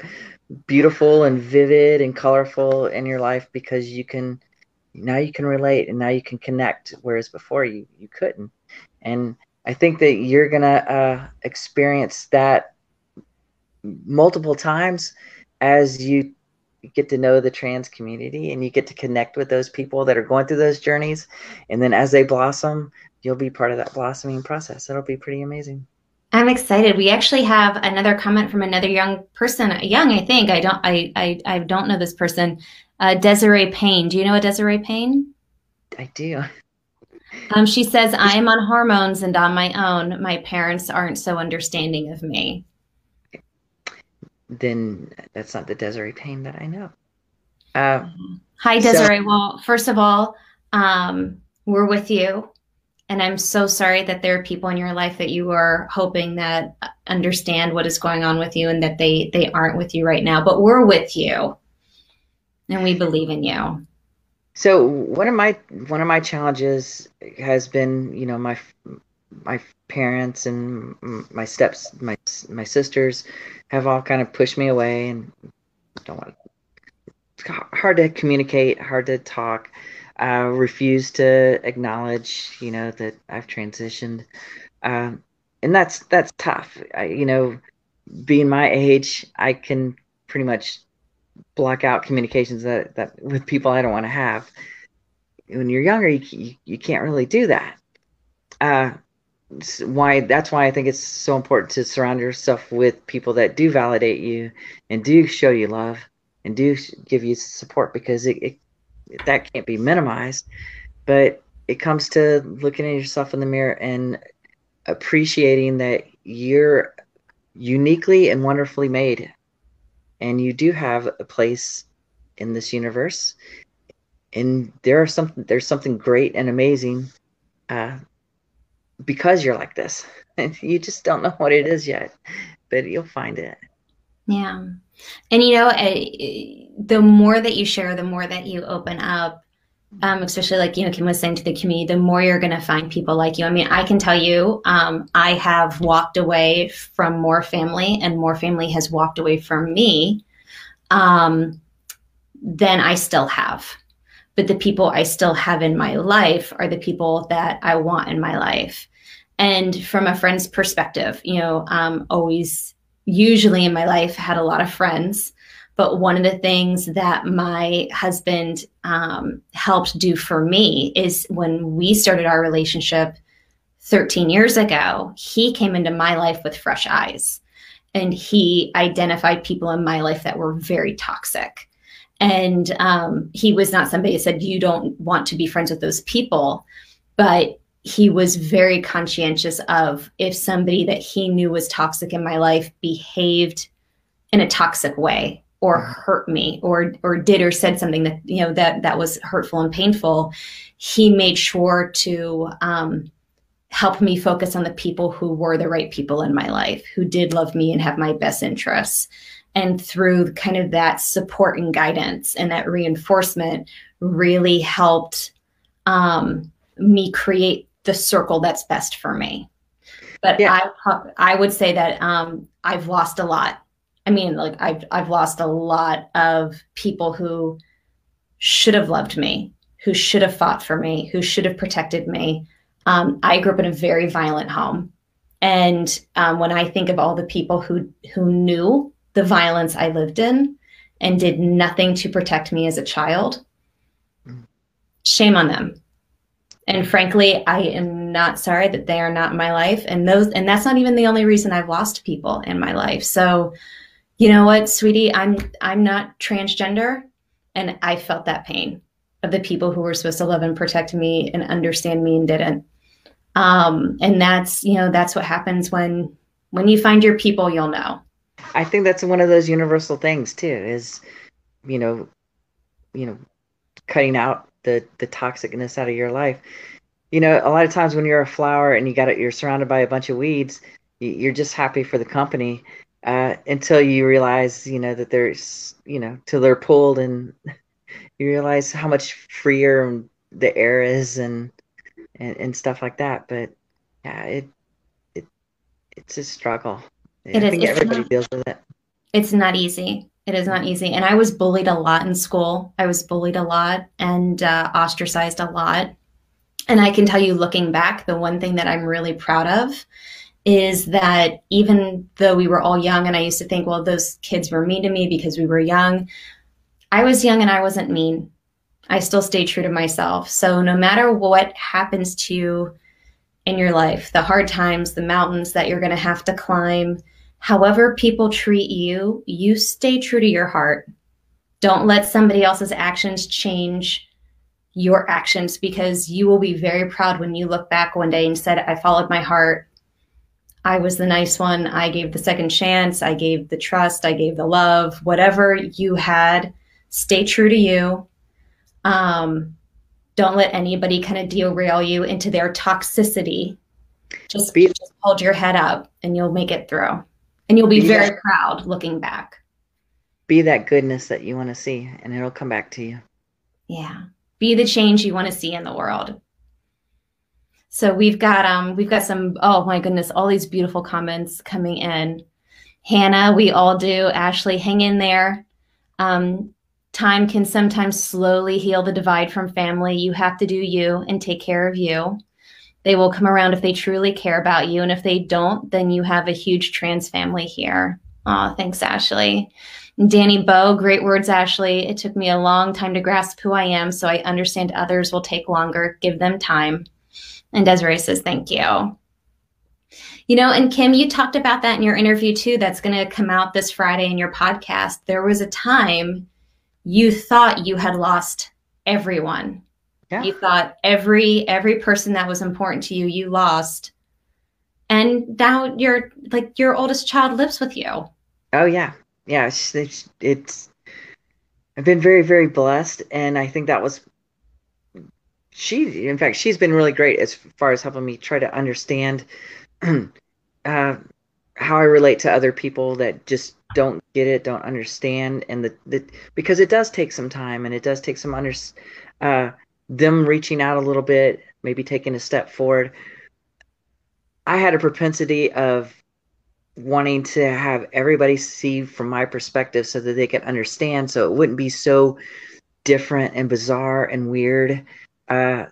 S2: beautiful and vivid and colorful in your life because you can now you can relate and now you can connect whereas before you you couldn't and i think that you're gonna uh, experience that multiple times as you get to know the trans community and you get to connect with those people that are going through those journeys and then as they blossom you'll be part of that blossoming process. It'll be pretty amazing.
S1: I'm excited. We actually have another comment from another young person, young, I think. I don't, I, I, I don't know this person. Uh, Desiree Payne. Do you know a Desiree Payne?
S2: I do.
S1: Um, she says, I'm on hormones and on my own. My parents aren't so understanding of me.
S2: Then that's not the Desiree Payne that I know. Uh,
S1: Hi, Desiree. So- well, first of all, um, we're with you. And I'm so sorry that there are people in your life that you are hoping that understand what is going on with you and that they they aren't with you right now. But we're with you. And we believe in you.
S2: So one of my one of my challenges has been, you know, my my parents and my steps, my my sisters, have all kind of pushed me away and don't want. Hard to communicate, hard to talk. Uh, refuse to acknowledge, you know, that I've transitioned, um, and that's that's tough. I, you know, being my age, I can pretty much block out communications that, that with people I don't want to have. When you're younger, you, you, can't really do that. Uh, why that's why I think it's so important to surround yourself with people that do validate you and do show you love and do give you support because it, it that can't be minimized. But it comes to looking at yourself in the mirror and appreciating that you're uniquely and wonderfully made. And you do have a place in this universe. And there are some there's something great and amazing uh, because you're like this. You just don't know what it is yet but you'll find it.
S1: Yeah and you know the more that you share the more that you open up um, especially like you know kim was saying to the community the more you're going to find people like you. I mean i can tell you um, i have walked away from more family and more family has walked away from me um, than i still have. But the people i still have in my life are the people that i want in my life. And from a friend's perspective you know um, always usually in my life had a lot of friends but one of the things that my husband um, helped do for me is when we started our relationship 13 years ago, he came into my life with fresh eyes and he identified people in my life that were very toxic. And um, he was not somebody that said, You don't want to be friends with those people. But he was very conscientious of if somebody that he knew was toxic in my life behaved in a toxic way or hurt me or or did or said something that you know that that was hurtful and painful he made sure to um, help me focus on the people who were the right people in my life who did love me and have my best interests. And through kind of that support and guidance and that reinforcement really helped um, me create the circle that's best for me but yeah. I, I would say that um, I've lost a lot I mean, like I've I've lost a lot of people who should have loved me, who should have fought for me, who should have protected me. Um, I grew up in a very violent home, and um, when I think of all the people who who knew the violence I lived in and did nothing to protect me as a child, shame on them. And frankly, I am not sorry that they are not in my life. And those, and that's not even the only reason I've lost people in my life. So you know what, sweetie, I'm I'm not transgender and I felt that pain of the people who were supposed to love and protect me and understand me and didn't. Um, and that's, you know, that's what happens when when you find your people, you'll know.
S2: I think that's one of those universal things too, is you know, you know, cutting out the the toxicness out of your life. You know, a lot of times when you're a flower and you got it, you're surrounded by a bunch of weeds, you're just happy for the company uh, until you realize, you know, that there's, you know, till they're pulled and you realize how much freer the air is and, and, and stuff like that. But yeah, it, it, it's a struggle. It I is. think everybody not, deals with it.
S1: It's not easy. It is not easy. And I was bullied a lot in school. I was bullied a lot and uh, ostracized a lot. And I can tell you, looking back, the one thing that I'm really proud of is that even though we were all young, and I used to think, well, those kids were mean to me because we were young, I was young and I wasn't mean. I still stayed true to myself. So no matter what happens to you in your life, the hard times, the mountains that you're going to have to climb, however people treat you, you stay true to your heart. Don't let somebody else's actions change your actions because you will be very proud when you look back one day and said, I followed my heart I was the nice one. I gave the second chance. I gave the trust. I gave the love. Whatever you had, stay true to you. Um, don't let anybody kind of derail you into their toxicity. Just, be, just hold your head up and you'll make it through. And you'll be, be very that, proud looking back.
S2: Be that goodness that you want to see, and it'll come back to you.
S1: Yeah. Be the change you want to see in the world. So we've got um we've got some oh my goodness all these beautiful comments coming in. Hannah, we all do. Ashley, hang in there. Um, time can sometimes slowly heal the divide from family. You have to do you and take care of you. They will come around if they truly care about you. And if they don't, then you have a huge trans family here. Oh, thanks, Ashley. Danny Bow, great words, Ashley. It took me a long time to grasp who I am, so I understand others will take longer. Give them time. And Desiree says, thank you. You know, and Kim, you talked about that in your interview too. That's going to come out this Friday in your podcast. There was a time you thought you had lost everyone. Yeah. You thought every every person that was important to you, you lost. And now you're like your oldest child lives with you.
S2: Oh yeah. Yeah, it's, it's I've been very very blessed and I think that was she in fact she's been really great as far as helping me try to understand uh, how I relate to other people that just don't get it, don't understand, and the, the because it does take some time and it does take some under uh, them reaching out a little bit, maybe taking a step forward. I had a propensity of wanting to have everybody see from my perspective so that they could understand, so it wouldn't be so different and bizarre and weird uh,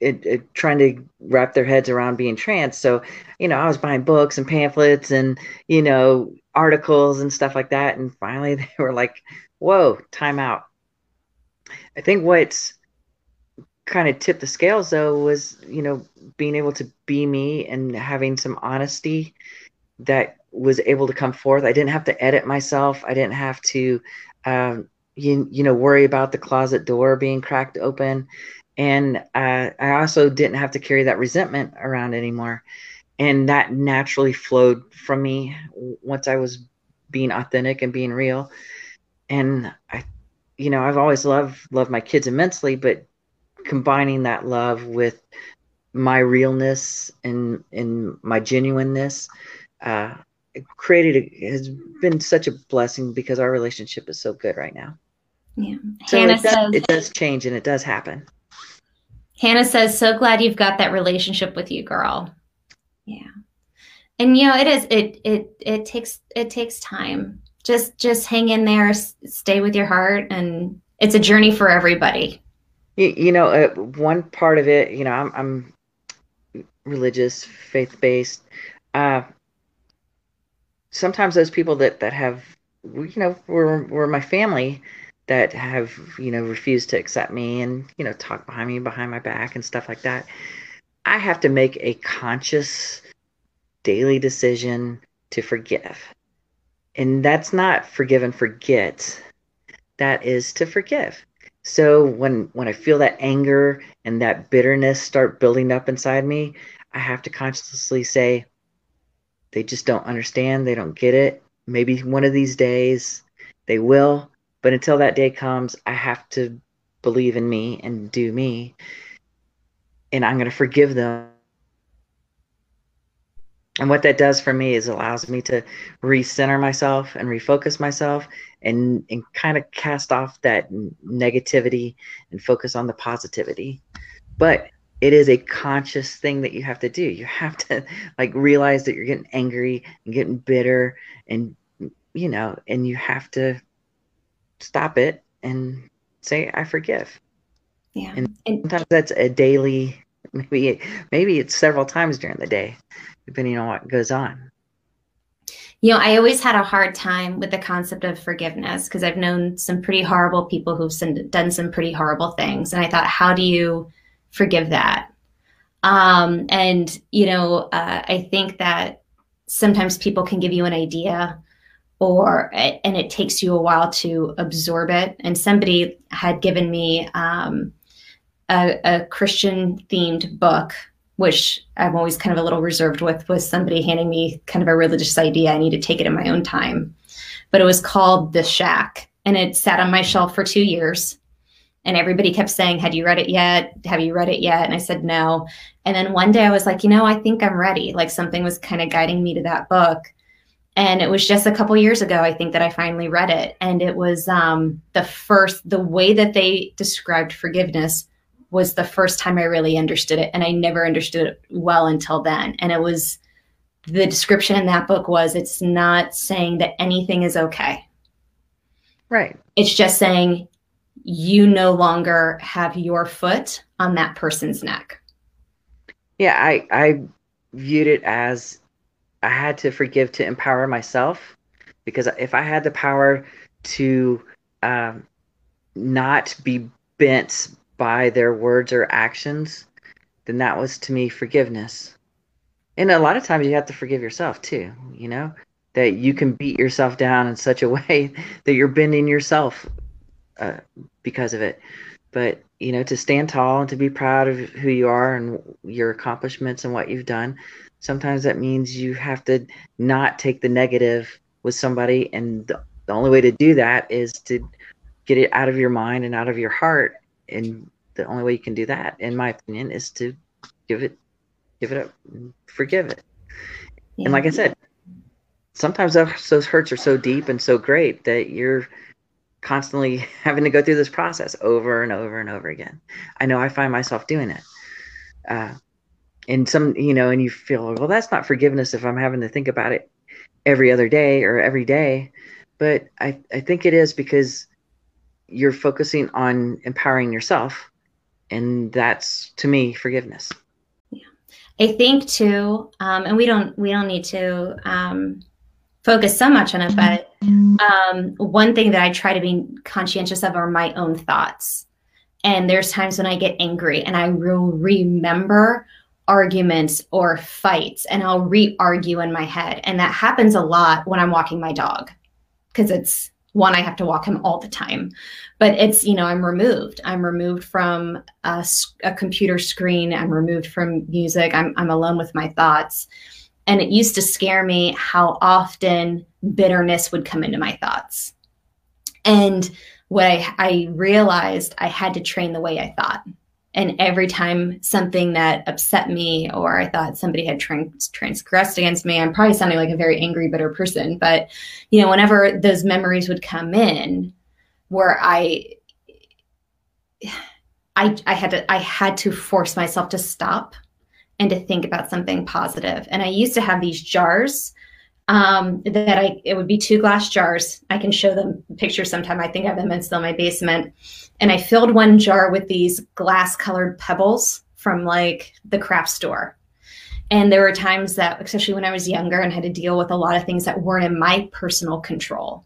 S2: it, it, trying to wrap their heads around being trans. So, you know, I was buying books and pamphlets and, you know, articles and stuff like that. And finally they were like, whoa, time out. I think what's kind of tipped the scales though was, you know, being able to be me and having some honesty that was able to come forth. I didn't have to edit myself. I didn't have to, um, you, you know, worry about the closet door being cracked open and uh, I also didn't have to carry that resentment around anymore, and that naturally flowed from me once I was being authentic and being real. And I, you know, I've always loved loved my kids immensely, but combining that love with my realness and and my genuineness uh, created a, has been such a blessing because our relationship is so good right now.
S1: Yeah,
S2: so Hannah it does, says, it does change and it does happen.
S1: Hannah says, so glad you've got that relationship with you, girl. Yeah. And you know, it is, it, it, it takes, it takes time. Just, just hang in there, stay with your heart. And it's a journey for everybody.
S2: You, you know, uh, one part of it, you know, I'm, I'm religious, faith based. Uh, sometimes those people that, that have, you know, were, were my family, that have you know refused to accept me and you know talk behind me behind my back and stuff like that i have to make a conscious daily decision to forgive. And that's not forgive and forget. That is to forgive so when when i feel that anger and that bitterness start building up inside me i have to consciously say they just don't understand they don't get it maybe one of these days they will but until that day comes, I have to believe in me and do me. And I'm going to forgive them. And what that does for me is allows me to recenter myself and refocus myself and, and kind of cast off that negativity and focus on the positivity. But it is a conscious thing that you have to do. You have to like realize that you're getting angry and getting bitter and you know, and you have to stop it and say I forgive.
S1: Yeah.
S2: And sometimes that's a daily maybe maybe it's several times during the day depending on what goes on.
S1: You know, I always had a hard time with the concept of forgiveness because I've known some pretty horrible people who've done some pretty horrible things. And I thought, how do you forgive that? Um, and, you know, uh, I think that sometimes people can give you an idea or and it takes you a while to absorb it. And somebody had given me um, a, a Christian themed book, which I'm always kind of a little reserved with, with somebody handing me kind of a religious idea. I need to take it in my own time. But it was called The Shack, and it sat on my shelf for two years. And everybody kept saying, Had you read it yet? Have you read it yet? And I said, No. And then one day I was like, You know, I think I'm ready. Like something was kind of guiding me to that book and it was just a couple years ago i think that i finally read it and it was um, the first the way that they described forgiveness was the first time i really understood it and i never understood it well until then. And it was the description in that book was it's not saying that anything is okay.
S2: Right.
S1: It's just saying you no longer have your foot on that person's neck.
S2: Yeah i i viewed it as I had to forgive to empower myself because if I had the power to um, not be bent by their words or actions, then that was to me forgiveness. And a lot of times you have to forgive yourself too, you know, that you can beat yourself down in such a way that you're bending yourself uh, because of it. But, you know, to stand tall and to be proud of who you are and your accomplishments and what you've done, sometimes that means you have to not take the negative with somebody and the, the only way to do that is to get it out of your mind and out of your heart and the only way you can do that in my opinion is to give it give it up forgive it. Yeah. and like i said sometimes those, those hurts are so deep and so great that you're constantly having to go through this process over and over and over again. I know i find myself doing it. Uh, and some you know and you feel well that's not forgiveness if i'm having to think about it every other day or every day. But i i think it is because you're focusing on empowering yourself and that's to me forgiveness.
S1: Yeah. I think too um, and we don't we don't need to um, focus so much on it but um, one thing that i try to be conscientious of are my own thoughts. And there's times when i get angry and i will remember arguments or fights and I'll re argue in my head. And that happens a lot when I'm walking my dog because it's one, I have to walk him all the time. But it's, you know, I'm removed. I'm removed from a, a computer screen. I'm removed from music. I'm, I'm alone with my thoughts. And it used to scare me how often bitterness would come into my thoughts. And what I, I realized I had to train the way I thought and every time something that upset me or I thought somebody had trans- transgressed against me, I'm probably sounding like a very angry, bitter person. But, you know, whenever those memories would come in where I, I, I had to, I had to force myself to stop and to think about something positive. And I used to have these jars um, that I, it would be two glass jars. I can show them pictures sometime. I think I have them in still in my basement and I filled one jar with these glass colored pebbles from like the craft store. And there were times that, especially when I was younger and had to deal with a lot of things that weren't in my personal control,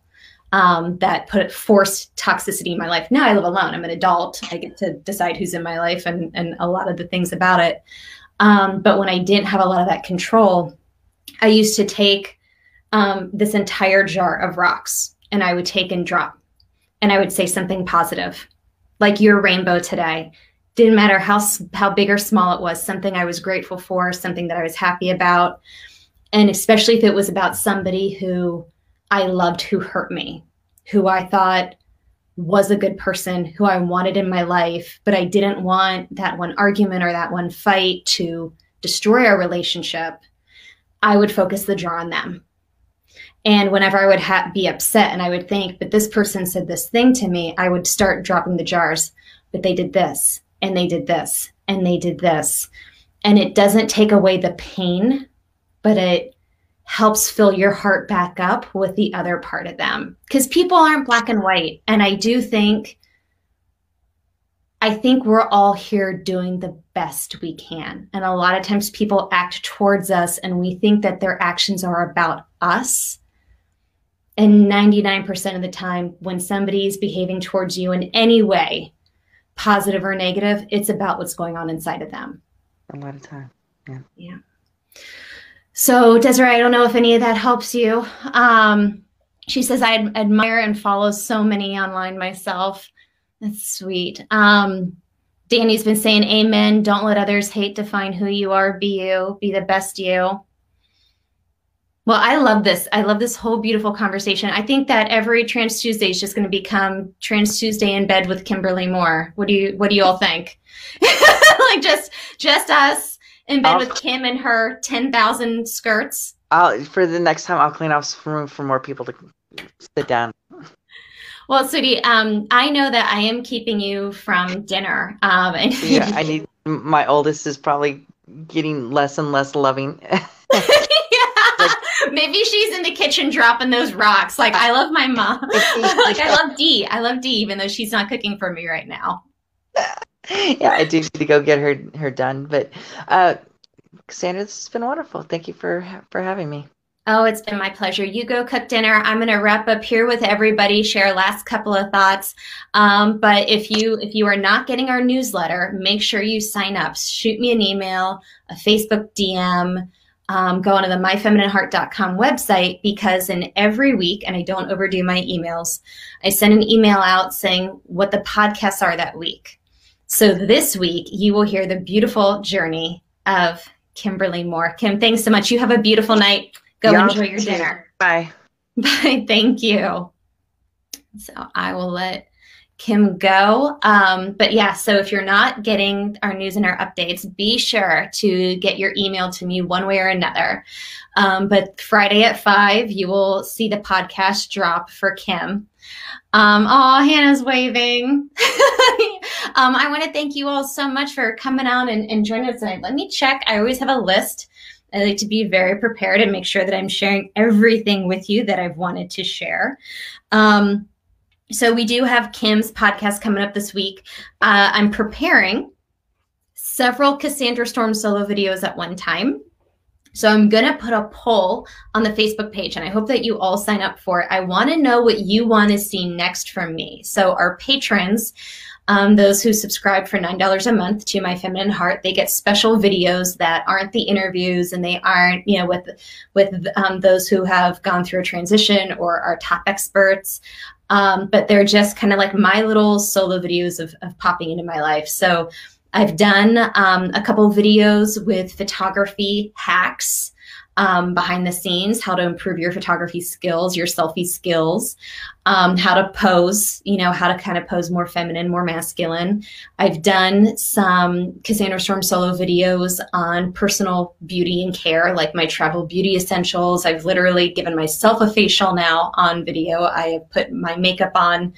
S1: um, that put forced toxicity in my life. Now I live alone. I'm an adult. I get to decide who's in my life and, and a lot of the things about it. Um, but when I didn't have a lot of that control, I used to take um, this entire jar of rocks and I would take and drop. And I would say something positive like your rainbow today. Didn't matter how how big or small it was something i was grateful for something that i was happy about. And especially if it was about somebody who i loved who hurt me who i thought was a good person who i wanted in my life but i didn't want that one argument or that one fight to destroy our relationship i would focus the jar on them and whenever I would ha- be upset and I would think, but this person said this thing to me, I would start dropping the jars. But they did this, and they did this, and they did this. And it doesn't take away the pain, but it helps fill your heart back up with the other part of them. Because people aren't black and white. And I do think, I think we're all here doing the best we can. And a lot of times people act towards us and we think that their actions are about us and 99% of the time, when somebody's behaving towards you in any way, positive or negative, it's about what's going on inside of them.
S2: A lot of time. Yeah.
S1: Yeah. So, Desiree, I don't know if any of that helps you. Um, she says, I admire and follow so many online myself. That's sweet. Um, Danny's been saying, Amen. Don't let others hate define who you are. Be you. Be the best you. Well, I love this. I love this whole beautiful conversation. I think that every Trans Tuesday is just going to become Trans Tuesday in bed with Kimberly Moore. What do you What do you all think? like just just us in bed I'll, with Kim and her ten thousand skirts.
S3: I'll for the next time I'll clean off some room for more people to sit down.
S1: Well, Sudie, um, I know that I am keeping you from dinner. Um, and
S3: yeah, I need my oldest is probably getting less and less loving.
S1: Maybe she's in the kitchen dropping those rocks. Like I love my mom. like I love Dee. I love Dee, even though she's not cooking for me right now.
S3: yeah, I do need to go get her her done. But uh, Cassandra, this has been wonderful. Thank you for for having me.
S1: Oh, it's been my pleasure. You go cook dinner. I'm going to wrap up here with everybody. Share last couple of thoughts. Um, but if you if you are not getting our newsletter, make sure you sign up. Shoot me an email, a Facebook DM. Um, go onto the myfeminineheart.com website because in every week, and I don't overdo my emails, I send an email out saying what the podcasts are that week. So this week, you will hear the beautiful journey of Kimberly Moore. Kim, thanks so much. You have a beautiful night. Go Y'all enjoy your dinner.
S3: Bye.
S1: Bye. Thank you. So I will let Kim go. Um, but yeah, so if you're not getting our news and our updates, be sure to get your email to me one way or another. Um, but Friday at five, you will see the podcast drop for Kim. Um, oh, Hannah's waving. um, I want to thank you all so much for coming out and, and joining us tonight. Let me check. I always have a list I like to be very prepared and make sure that I'm sharing everything with you that I've wanted to share. Um, so we do have Kim's podcast coming up this week. Uh, I'm preparing several Cassandra Storm solo videos at one time. So I'm going to put a poll on the Facebook page and I hope that you all sign up for it. I want to know what you want to see next from me. So our patrons um, those who subscribe for $9 a month to My Feminine Heart, they get special videos that aren't the interviews and they aren't, you know, with, with um, those who have gone through a transition or are top experts. Um, but they're just kind of like my little solo videos of, of popping into my life. So I've done um, a couple videos with photography hacks um, behind the scenes, how to improve your photography skills, your selfie skills, um, how to pose, you know, how to kind of pose more feminine, more masculine. I've done some Cassandra Storm solo videos on personal beauty and care, like my travel beauty essentials. I've literally given myself a facial now on video. I have put my makeup on.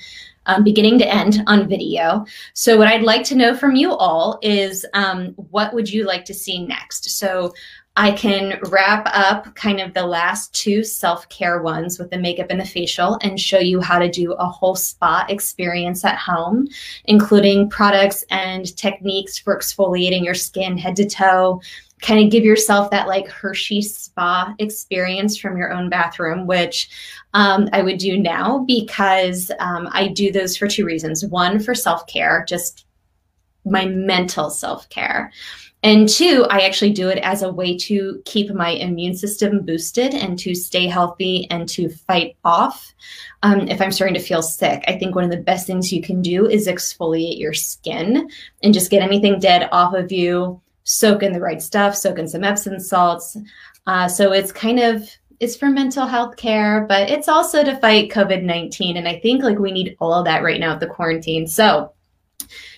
S1: Um, beginning to end on video. So, what I'd like to know from you all is um, what would you like to see next? So, I can wrap up kind of the last two self care ones with the makeup and the facial and show you how to do a whole spa experience at home, including products and techniques for exfoliating your skin head to toe. Kind of give yourself that like Hershey spa experience from your own bathroom, which um, I would do now because um, I do those for two reasons. One, for self care, just my mental self care. And two, I actually do it as a way to keep my immune system boosted and to stay healthy and to fight off um, if I'm starting to feel sick. I think one of the best things you can do is exfoliate your skin and just get anything dead off of you, soak in the right stuff, soak in some Epsom salts. Uh, so it's kind of it's for mental health care, but it's also to fight COVID 19. And I think like we need all of that right now at the quarantine. So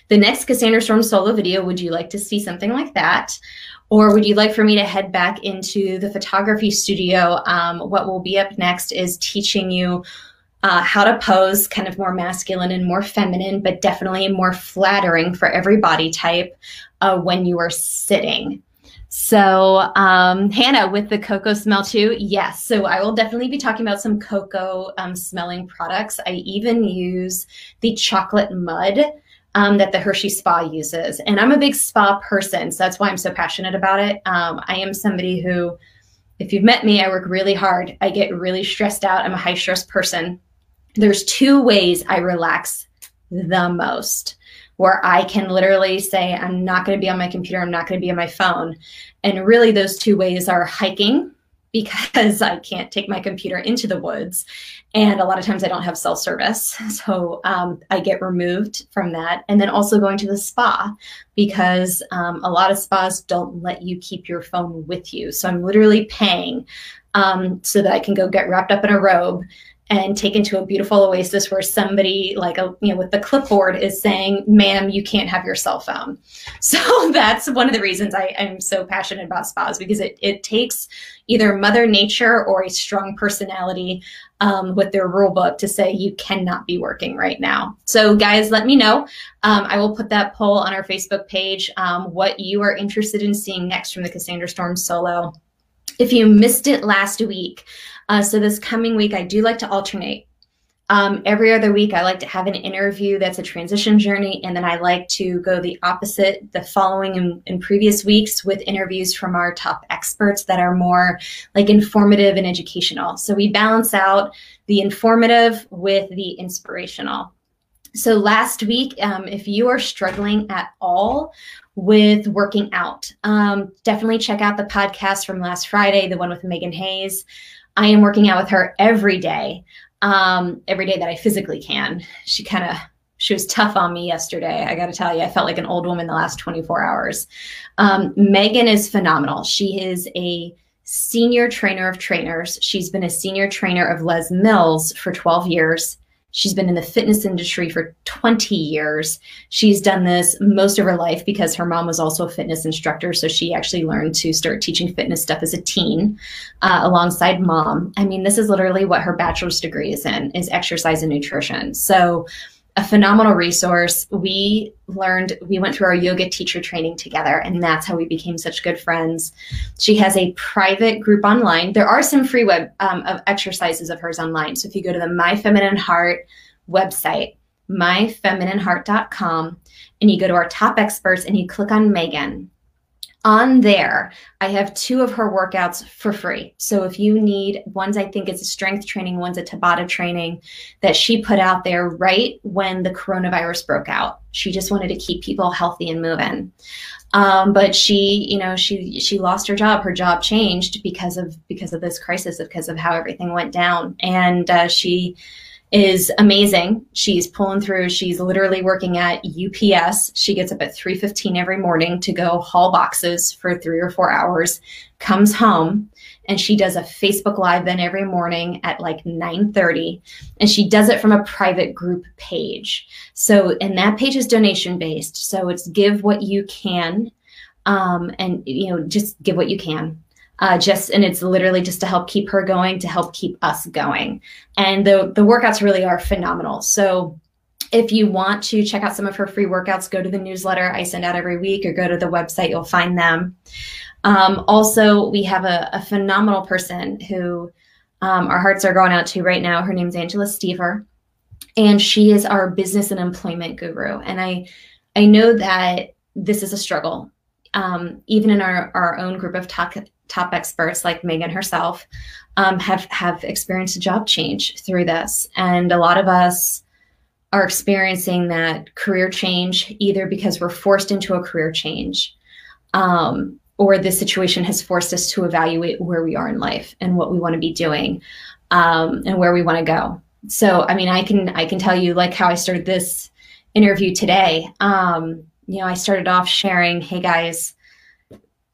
S1: the next Cassandra Storm solo video, would you like to see something like that? Or would you like for me to head back into the photography studio? Um, what will be up next is teaching you uh, how to pose kind of more masculine and more feminine, but definitely more flattering for every body type uh, when you are sitting. So, um, Hannah, with the cocoa smell too, yes. So, I will definitely be talking about some cocoa um, smelling products. I even use the chocolate mud um, that the Hershey Spa uses. And I'm a big spa person, so that's why I'm so passionate about it. Um, I am somebody who, if you've met me, I work really hard. I get really stressed out. I'm a high stress person. There's two ways I relax the most where I can literally say, I'm not going to be on my computer, I'm not going to be on my phone. And really, those two ways are hiking because I can't take my computer into the woods. And a lot of times I don't have cell service. So um, I get removed from that. And then also going to the spa because um, a lot of spas don't let you keep your phone with you. So I'm literally paying um, so that I can go get wrapped up in a robe and taken to a beautiful oasis where somebody like a you know with the clipboard is saying ma'am you can't have your cell phone. So that's one of the reasons I, am so passionate about spas because it, it takes either mother nature or a strong personality um, with their rule book to say you cannot be working right now. So guys let me know. Um, i will put that poll on our facebook page um, what you are interested in seeing next from the cassandra storm solo. If you missed it last week uh, so this coming week, I do like to alternate. Um, every other week, I like to have an interview that's a transition journey, and then I like to go the opposite the following in, in previous weeks with interviews from our top experts that are more like informative and educational. So we balance out the informative with the inspirational. So last week, um, if you are struggling at all with working out, um, definitely check out the podcast from last Friday, the one with Megan Hayes. I am working out with her every day, um, every day that I physically can. She kind of she was tough on me yesterday. I got to tell you, I felt like an old woman the last 24 hours. Um, Megan is phenomenal. She is a senior trainer of trainers. She's been a senior trainer of Les Mills for 12 years. She's been in the fitness industry for 20 years. She's done this most of her life because her mom was also a fitness instructor. So she actually learned to start teaching fitness stuff as a teen uh, alongside mom. I mean, this is literally what her bachelor's degree is in, is exercise and nutrition. So a phenomenal resource. We learned, we went through our yoga teacher training together, and that's how we became such good friends. She has a private group online. There are some free web um, of exercises of hers online. So if you go to the My Feminine Heart website, myfeminineheart.com, and you go to our top experts and you click on Megan, on there, I have two of her workouts for free. So if you need one's, I think it's a strength training, one's a Tabata training that she put out there right when the coronavirus broke out. She just wanted to keep people healthy and moving. Um, but she, you know, she she lost her job. Her job changed because of because of this crisis, because of how everything went down, and uh, she is amazing. She's pulling through. She's literally working at UPS. She gets up at 3:15 every morning to go haul boxes for 3 or 4 hours, comes home, and she does a Facebook live then every morning at like 9:30 and she does it from a private group page. So and that page is donation based. So it's give what you can um, and you know just give what you can uh, just and it's literally just to help keep her going to help keep us going. And the the workouts really are phenomenal. So if you want to check out some of her free workouts go to the newsletter i send out every week or go to the website you'll find them. Um, also we have a, a phenomenal person who um, our hearts are going out to right now. Her name's angela stever and she is our business and employment guru. And i i know that this is a struggle um, even in our, our own group of top, top experts like Megan herself um, have have experienced a job change through this, and a lot of us are experiencing that career change either because we're forced into a career change, um, or the situation has forced us to evaluate where we are in life and what we want to be doing, um, and where we want to go. So, I mean, I can I can tell you like how I started this interview today. Um, you know, I started off sharing, "Hey guys."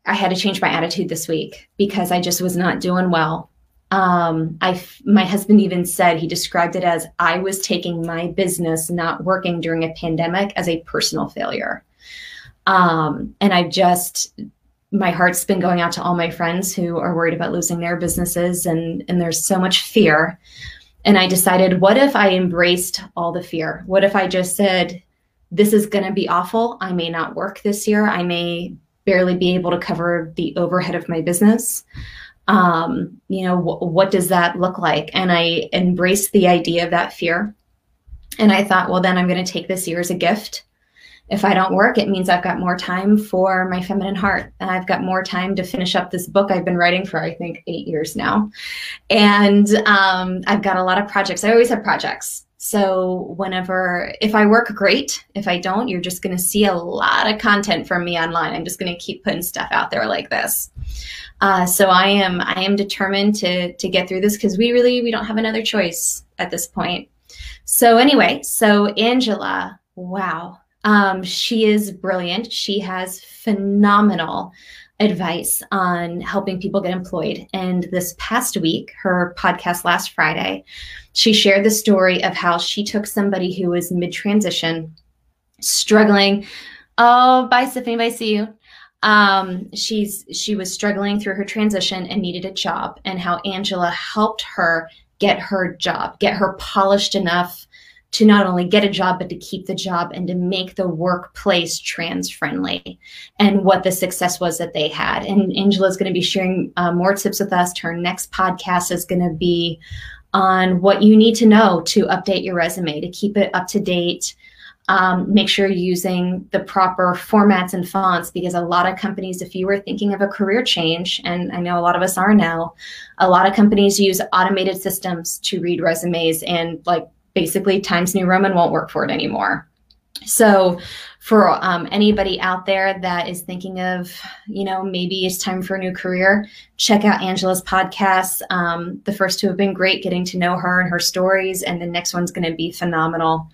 S1: I had to change my attitude this week because I just was not doing well. Um, I, my husband even said he described it as I was taking my business not working during a pandemic as a personal failure. Um, and I've just, my heart's been going out to all my friends who are worried about losing their businesses, and and there's so much fear. And I decided, what if I embraced all the fear? What if I just said, this is going to be awful. I may not work this year. I may barely be able to cover the overhead of my business. Um, you know wh- what does that look like? And i embraced the idea of that fear. And i thought well then i'm going to take this year as a gift. If i don't work it means i've got more time for my feminine heart. And i've got more time to finish up this book i've been writing for i think eight years now. And um, i've got a lot of projects. I always have projects so whenever, if I work, great. If I don't, you're just going to see a lot of content from me online. I'm just going to keep putting stuff out there like this. Uh, so I am, I am determined to to get through this because we really we don't have another choice at this point. So anyway, so Angela, wow, Um, she is brilliant. She has phenomenal advice on helping people get employed. And this past week, her podcast last Friday, she shared the story of how she took somebody who was mid transition, struggling. Oh, bye, Stephanie. Bye, see you. Um, she's she was struggling through her transition and needed a job, and how Angela helped her get her job, get her polished enough to not only get a job, but to keep the job and to make the workplace trans friendly and what the success was that they had. And Angela is going to be sharing uh, more tips with us. Her next podcast is going to be on what you need to know to update your resume, to keep it up to date. Um, make sure you're using the proper formats and fonts because a lot of companies, if you were thinking of a career change, and I know a lot of us are now, a lot of companies use automated systems to read resumes and like basically Times New Roman won't work for it anymore. So, for um, anybody out there that is thinking of, you know, maybe it's time for a new career, check out Angela's podcasts. Um, the first two have been great, getting to know her and her stories, and the next one's going to be phenomenal.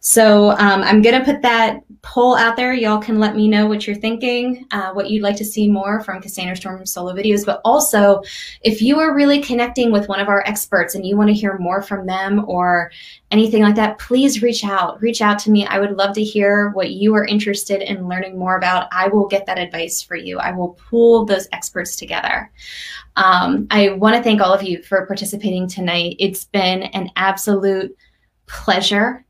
S1: So um, I'm going to put that poll out there. Y'all can let me know what you're thinking, uh, what you'd like to see more from Cassandra Storm solo videos. But also, if you are really connecting with one of our experts and you want to hear more from them or anything like that, please reach out. Reach out to me. I would love to hear what you are interested in learning more about. I will get that advice for you. I will pull those experts together. Um, I want to thank all of you for participating tonight. It's been an absolute pleasure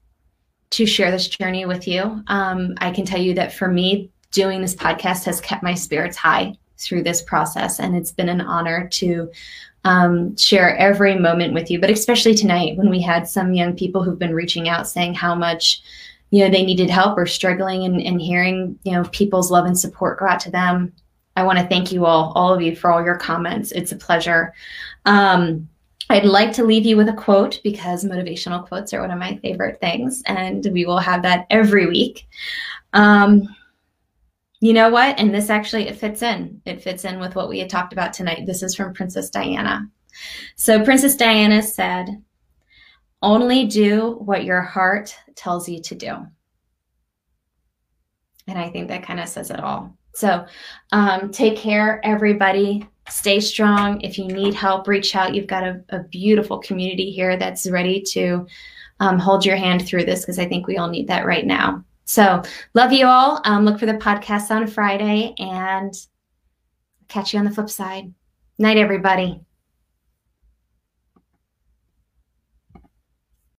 S1: to share this journey with you. Um, I can tell you that for me, doing this podcast has kept my spirits high through this process, and it's been an honor to um, share every moment with you. But especially tonight, when we had some young people who've been reaching out saying how much you know they needed help or struggling, and, and hearing you know people's love and support go out to them. I want to thank you all, all of you, for all your comments. It's a pleasure. Um, I'd like to leave you with a quote because motivational quotes are one of my favorite things, and we will have that every week. Um, you know what? And this actually it fits in. It fits in with what we had talked about tonight. This is from Princess Diana. So Princess Diana said, "Only do what your heart tells you to do." And I think that kind of says it all. So um, take care, everybody. Stay strong. If you need help, reach out. You've got a, a beautiful community here that's ready to um, hold your hand through this because I think we all need that right now. So, love you all. Um, look for the podcast on Friday and catch you on the flip side. Night, everybody.